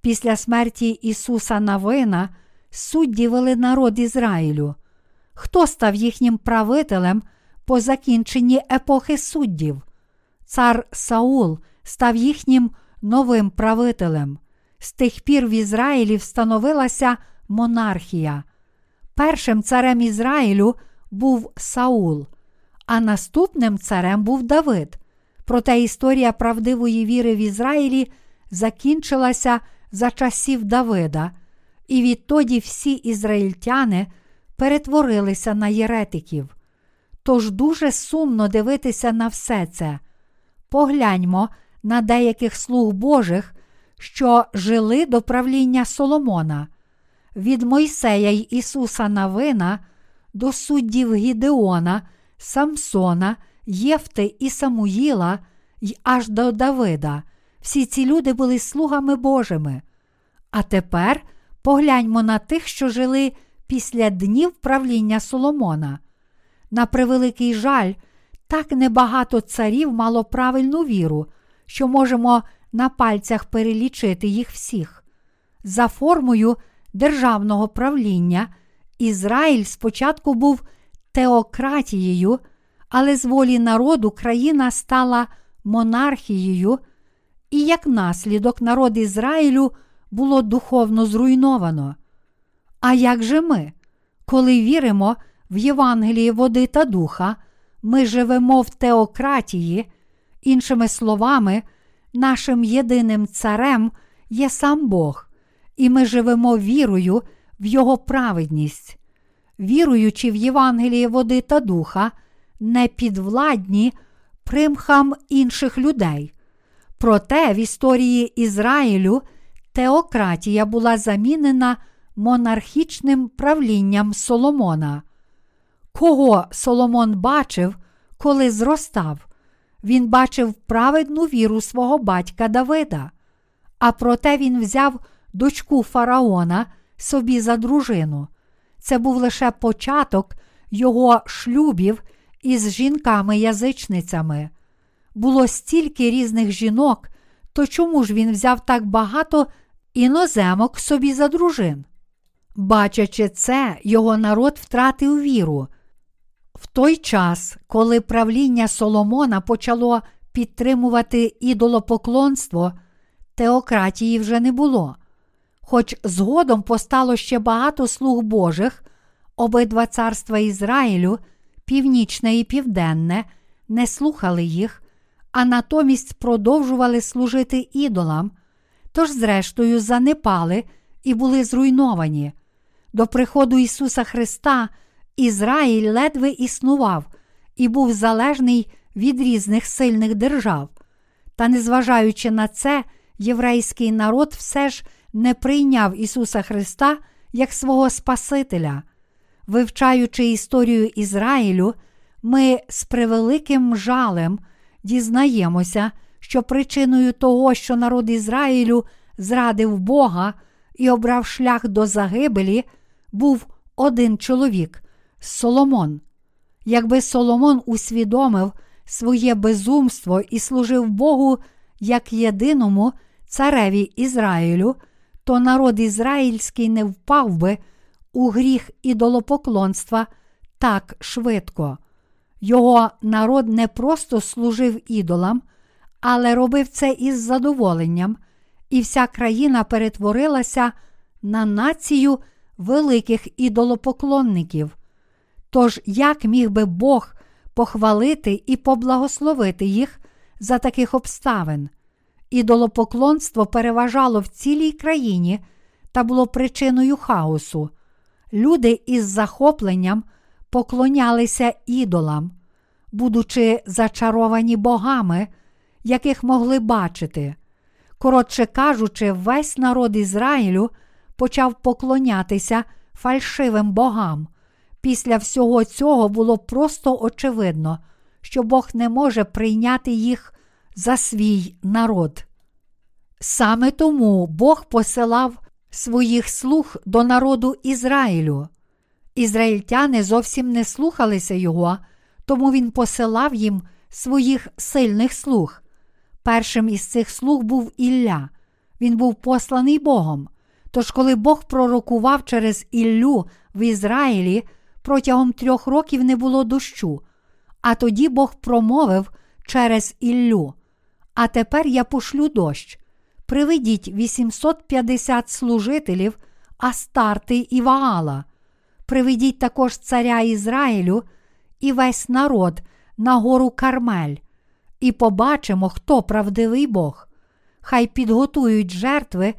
Після смерті Ісуса Навина судді вели народ Ізраїлю. Хто став їхнім правителем по закінченні епохи суддів? Цар Саул став їхнім новим правителем. З тих пір в Ізраїлі встановилася монархія. Першим царем Ізраїлю був Саул, а наступним царем був Давид. Проте історія правдивої віри в Ізраїлі закінчилася за часів Давида, і відтоді всі ізраїльтяни перетворилися на єретиків. Тож дуже сумно дивитися на все це. Погляньмо на деяких слуг Божих, що жили до правління Соломона, від Мойсея й Ісуса Навина до суддів Гідеона, Самсона, Єфти і Самуїла й аж до Давида. Всі ці люди були слугами Божими. А тепер погляньмо на тих, що жили після днів правління Соломона. На превеликий жаль, так небагато царів мало правильну віру, що можемо на пальцях перелічити їх всіх. За формою державного правління. Ізраїль спочатку був теократією, але з волі народу країна стала монархією, і як наслідок народ Ізраїлю було духовно зруйновано. А як же ми, коли віримо в Євангеліє води та духа, ми живемо в теократії, іншими словами, нашим єдиним царем є сам Бог, і ми живемо вірою в Його праведність, віруючи в Євангеліє води та духа, не підвладні примхам інших людей. Проте в історії Ізраїлю теократія була замінена монархічним правлінням Соломона. Кого Соломон бачив, коли зростав? Він бачив праведну віру свого батька Давида, а проте він взяв дочку фараона собі за дружину. Це був лише початок його шлюбів із жінками-язичницями. Було стільки різних жінок, то чому ж він взяв так багато іноземок собі за дружин? Бачачи це, його народ втратив віру. В той час, коли правління Соломона почало підтримувати ідолопоклонство, теократії вже не було. Хоч згодом постало ще багато слуг Божих, обидва царства Ізраїлю, північне і південне, не слухали їх, а натомість продовжували служити ідолам, тож, зрештою, занепали і були зруйновані. До приходу Ісуса Христа Ізраїль ледве існував і був залежний від різних сильних держав. Та, незважаючи на це, єврейський народ все ж не прийняв Ісуса Христа як свого Спасителя. Вивчаючи історію Ізраїлю, ми з превеликим жалем дізнаємося, що причиною того, що народ Ізраїлю зрадив Бога і обрав шлях до загибелі, був один чоловік Соломон. Якби Соломон усвідомив своє безумство і служив Богу як єдиному цареві Ізраїлю, то народ ізраїльський не впав би у гріх ідолопоклонства так швидко. Його народ не просто служив ідолам, але робив це із задоволенням, і вся країна перетворилася на націю великих ідолопоклонників. Тож, як міг би Бог похвалити і поблагословити їх за таких обставин? Ідолопоклонство переважало в цілій країні та було причиною хаосу. Люди із захопленням поклонялися ідолам, будучи зачаровані богами, яких могли бачити. Коротше кажучи, весь народ Ізраїлю почав поклонятися фальшивим богам. Після всього цього було просто очевидно, що Бог не може прийняти їх за свій народ. Саме тому Бог посилав своїх слуг до народу Ізраїлю. Ізраїльтяни зовсім не слухалися його, тому він посилав їм своїх сильних слуг. Першим із цих слуг був Ілля. Він був посланий Богом. Тож, коли Бог пророкував через Іллю в Ізраїлі, протягом трьох років не було дощу, а тоді Бог промовив через Іллю. А тепер я пошлю дощ. Приведіть 850 служителів Астарти і Ваала. Приведіть також царя Ізраїлю і весь народ на гору Кармель, і побачимо, хто правдивий Бог. Хай підготують жертви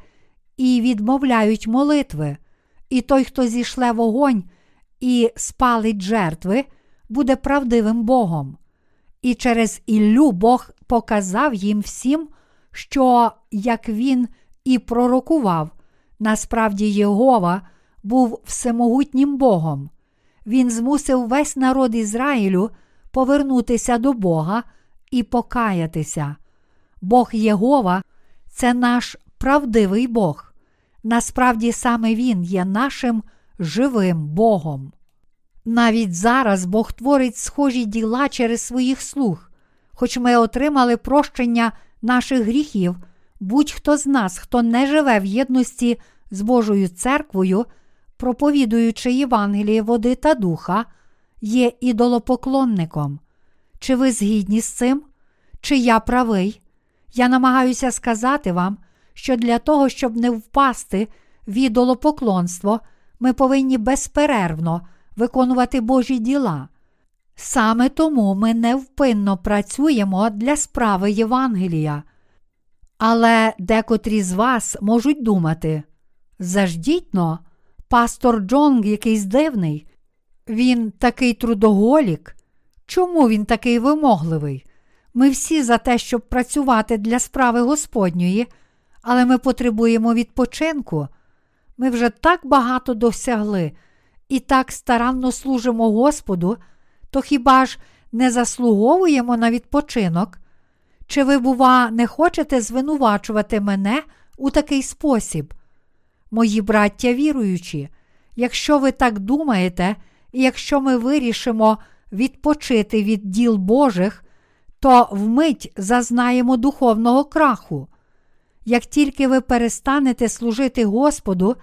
і відмовляють молитви, і той, хто зійшле вогонь і спалить жертви, буде правдивим Богом. І через Іллю Бог показав їм всім, що, як він і пророкував, насправді Єгова був всемогутнім Богом. Він змусив весь народ Ізраїлю повернутися до Бога і покаятися. Бог Єгова це наш правдивий Бог. Насправді саме Він є нашим живим Богом. Навіть зараз Бог творить схожі діла через своїх слуг, хоч ми отримали прощення наших гріхів, будь-хто з нас, хто не живе в єдності з Божою церквою, проповідуючи Євангеліє води та духа, є ідолопоклонником. Чи ви згідні з цим? Чи я правий? Я намагаюся сказати вам, що для того, щоб не впасти в ідолопоклонство, ми повинні безперервно виконувати Божі діла. Саме тому ми невпинно працюємо для справи Євангелія. Але декотрі з вас можуть думати: заждітно, пастор Джонг якийсь дивний, він такий трудоголік. Чому він такий вимогливий? Ми всі за те, щоб працювати для справи Господньої, але ми потребуємо відпочинку. Ми вже так багато досягли і так старанно служимо Господу, то хіба ж не заслуговуємо на відпочинок? Чи ви, бува, не хочете звинувачувати мене у такий спосіб? Мої браття віруючі, якщо ви так думаєте, і якщо ми вирішимо відпочити від діл Божих, то вмить зазнаємо духовного краху. Як тільки ви перестанете служити Господу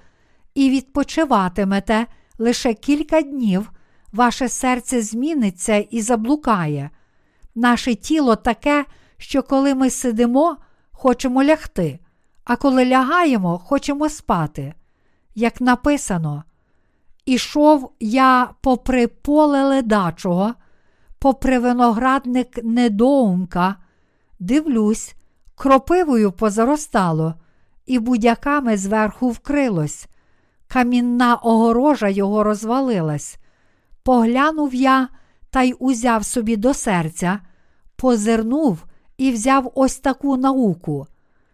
і відпочиватимете лише кілька днів, ваше серце зміниться і заблукає. Наше тіло таке, що коли ми сидимо, хочемо лягти, а коли лягаємо, хочемо спати. Як написано, ішов я попри поле ледачого, попри виноградник недоумка, дивлюсь, кропивою позаростало, і будяками зверху вкрилось, камінна огорожа його розвалилась. Поглянув я та й узяв собі до серця, позирнув і взяв ось таку науку,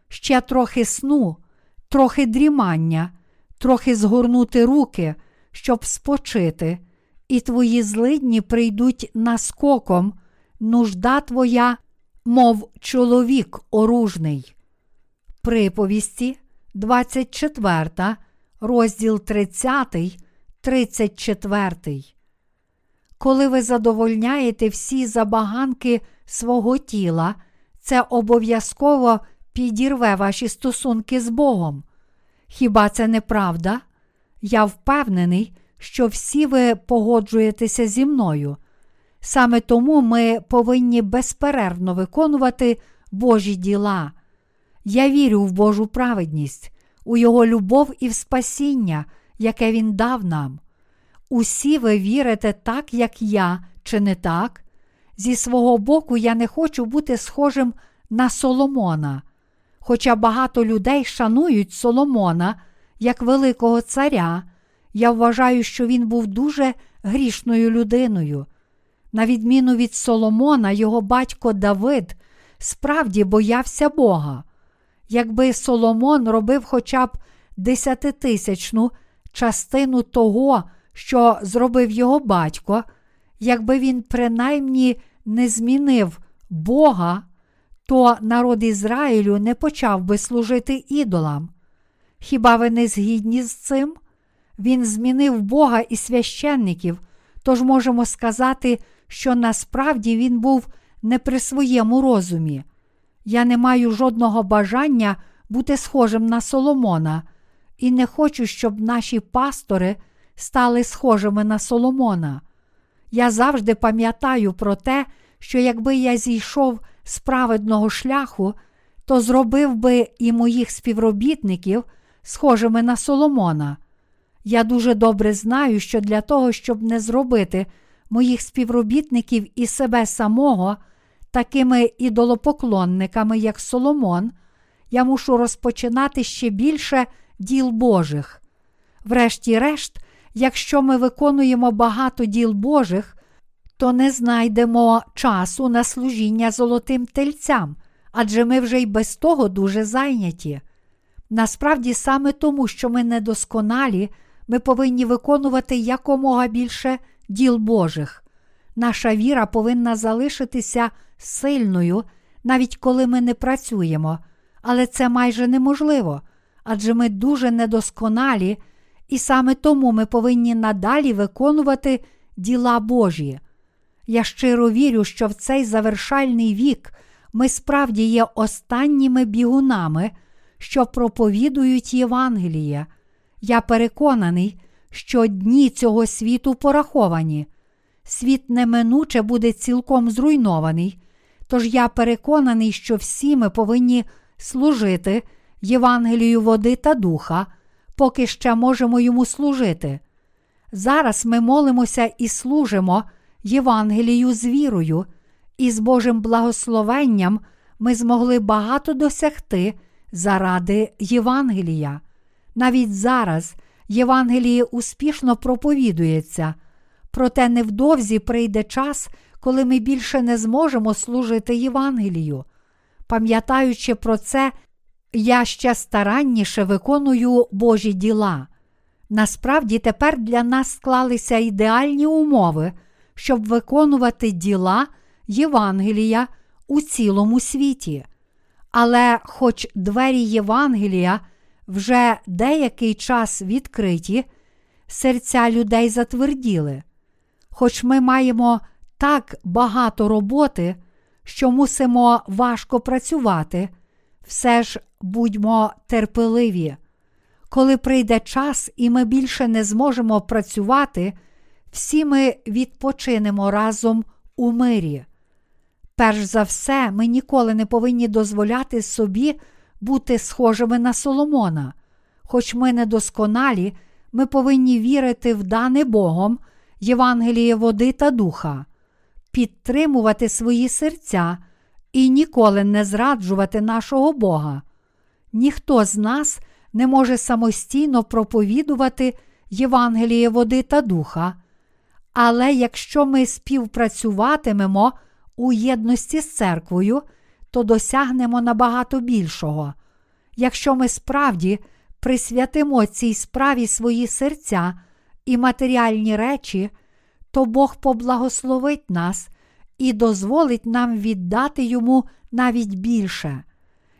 ще трохи сну, трохи дрімання, трохи згорнути руки, щоб спочити, і твої злидні прийдуть наскоком, нужда твоя, мов чоловік оружний. Приповісті, 24, розділ 30, 34. Коли ви задовольняєте всі забаганки свого тіла, це обов'язково підірве ваші стосунки з Богом. Хіба це не правда? Я впевнений, що всі ви погоджуєтеся зі мною. Саме тому ми повинні безперервно виконувати Божі діла. Я вірю в Божу праведність, у Його любов і в спасіння, яке Він дав нам. Усі ви вірите так, як я, чи не так? Зі свого боку, я не хочу бути схожим на Соломона. Хоча багато людей шанують Соломона як великого царя, я вважаю, що він був дуже грішною людиною. На відміну від Соломона, його батько Давид справді боявся Бога. Якби Соломон робив хоча б десятитисячну частину того, що зробив його батько, якби він принаймні не змінив Бога, то народ Ізраїлю не почав би служити ідолам. Хіба ви не згідні з цим? Він змінив Бога і священників, тож можемо сказати, що насправді він був не при своєму розумі. Я не маю жодного бажання бути схожим на Соломона, і не хочу, щоб наші пастори стали схожими на Соломона. Я завжди пам'ятаю про те, що якби я зійшов з праведного шляху, то зробив би і моїх співробітників схожими на Соломона. Я дуже добре знаю, що для того, щоб не зробити моїх співробітників і себе самого такими ідолопоклонниками, як Соломон, я мушу розпочинати ще більше діл Божих. Врешті-решт, якщо ми виконуємо багато діл Божих, то не знайдемо часу на служіння золотим тельцям, адже ми вже й без того дуже зайняті. Насправді, саме тому, що ми недосконалі, ми повинні виконувати якомога більше діл Божих. Наша віра повинна залишитися сильною, навіть коли ми не працюємо, але це майже неможливо, адже ми дуже недосконалі, і саме тому ми повинні надалі виконувати діла Божі. Я щиро вірю, що в цей завершальний вік ми справді є останніми бігунами, що проповідують Євангеліє. Я переконаний, що дні цього світу пораховані. Світ неминуче буде цілком зруйнований, тож я переконаний, що всі ми повинні служити Євангелію води та духа, поки ще можемо йому служити. Зараз ми молимося і служимо Євангелію з вірою, і з Божим благословенням ми змогли багато досягти заради Євангелія. Навіть зараз Євангеліє успішно проповідується, проте невдовзі прийде час, коли ми більше не зможемо служити Євангелію. Пам'ятаючи про це, я ще старанніше виконую Божі діла. Насправді тепер для нас склалися ідеальні умови, щоб виконувати діла Євангелія у цілому світі. Але, хоч двері Євангелія вже деякий час відкриті, серця людей затверділи. Хоч ми маємо так багато роботи, що мусимо важко працювати, все ж будьмо терпеливі. Коли прийде час і ми більше не зможемо працювати, всі ми відпочинемо разом у мирі. Перш за все, ми ніколи не повинні дозволяти собі бути схожими на Соломона. Хоч ми недосконалі, ми повинні вірити в дане Богом Євангеліє води та духа, підтримувати свої серця і ніколи не зраджувати нашого Бога. Ніхто з нас не може самостійно проповідувати Євангеліє води та духа. Але якщо ми співпрацюватимемо у єдності з церквою, то досягнемо набагато більшого. Якщо ми справді присвятимо цій справі свої серця і матеріальні речі, то Бог поблагословить нас і дозволить нам віддати йому навіть більше.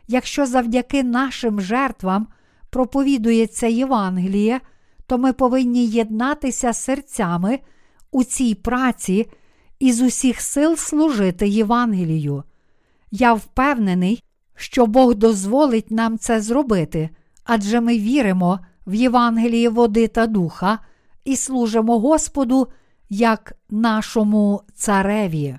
Якщо завдяки нашим жертвам проповідується Євангеліє, то ми повинні єднатися серцями у цій праці і з усіх сил служити Євангелію. Я впевнений, що Бог дозволить нам це зробити, адже ми віримо в Євангеліє води та духа і служимо Господу як нашому цареві.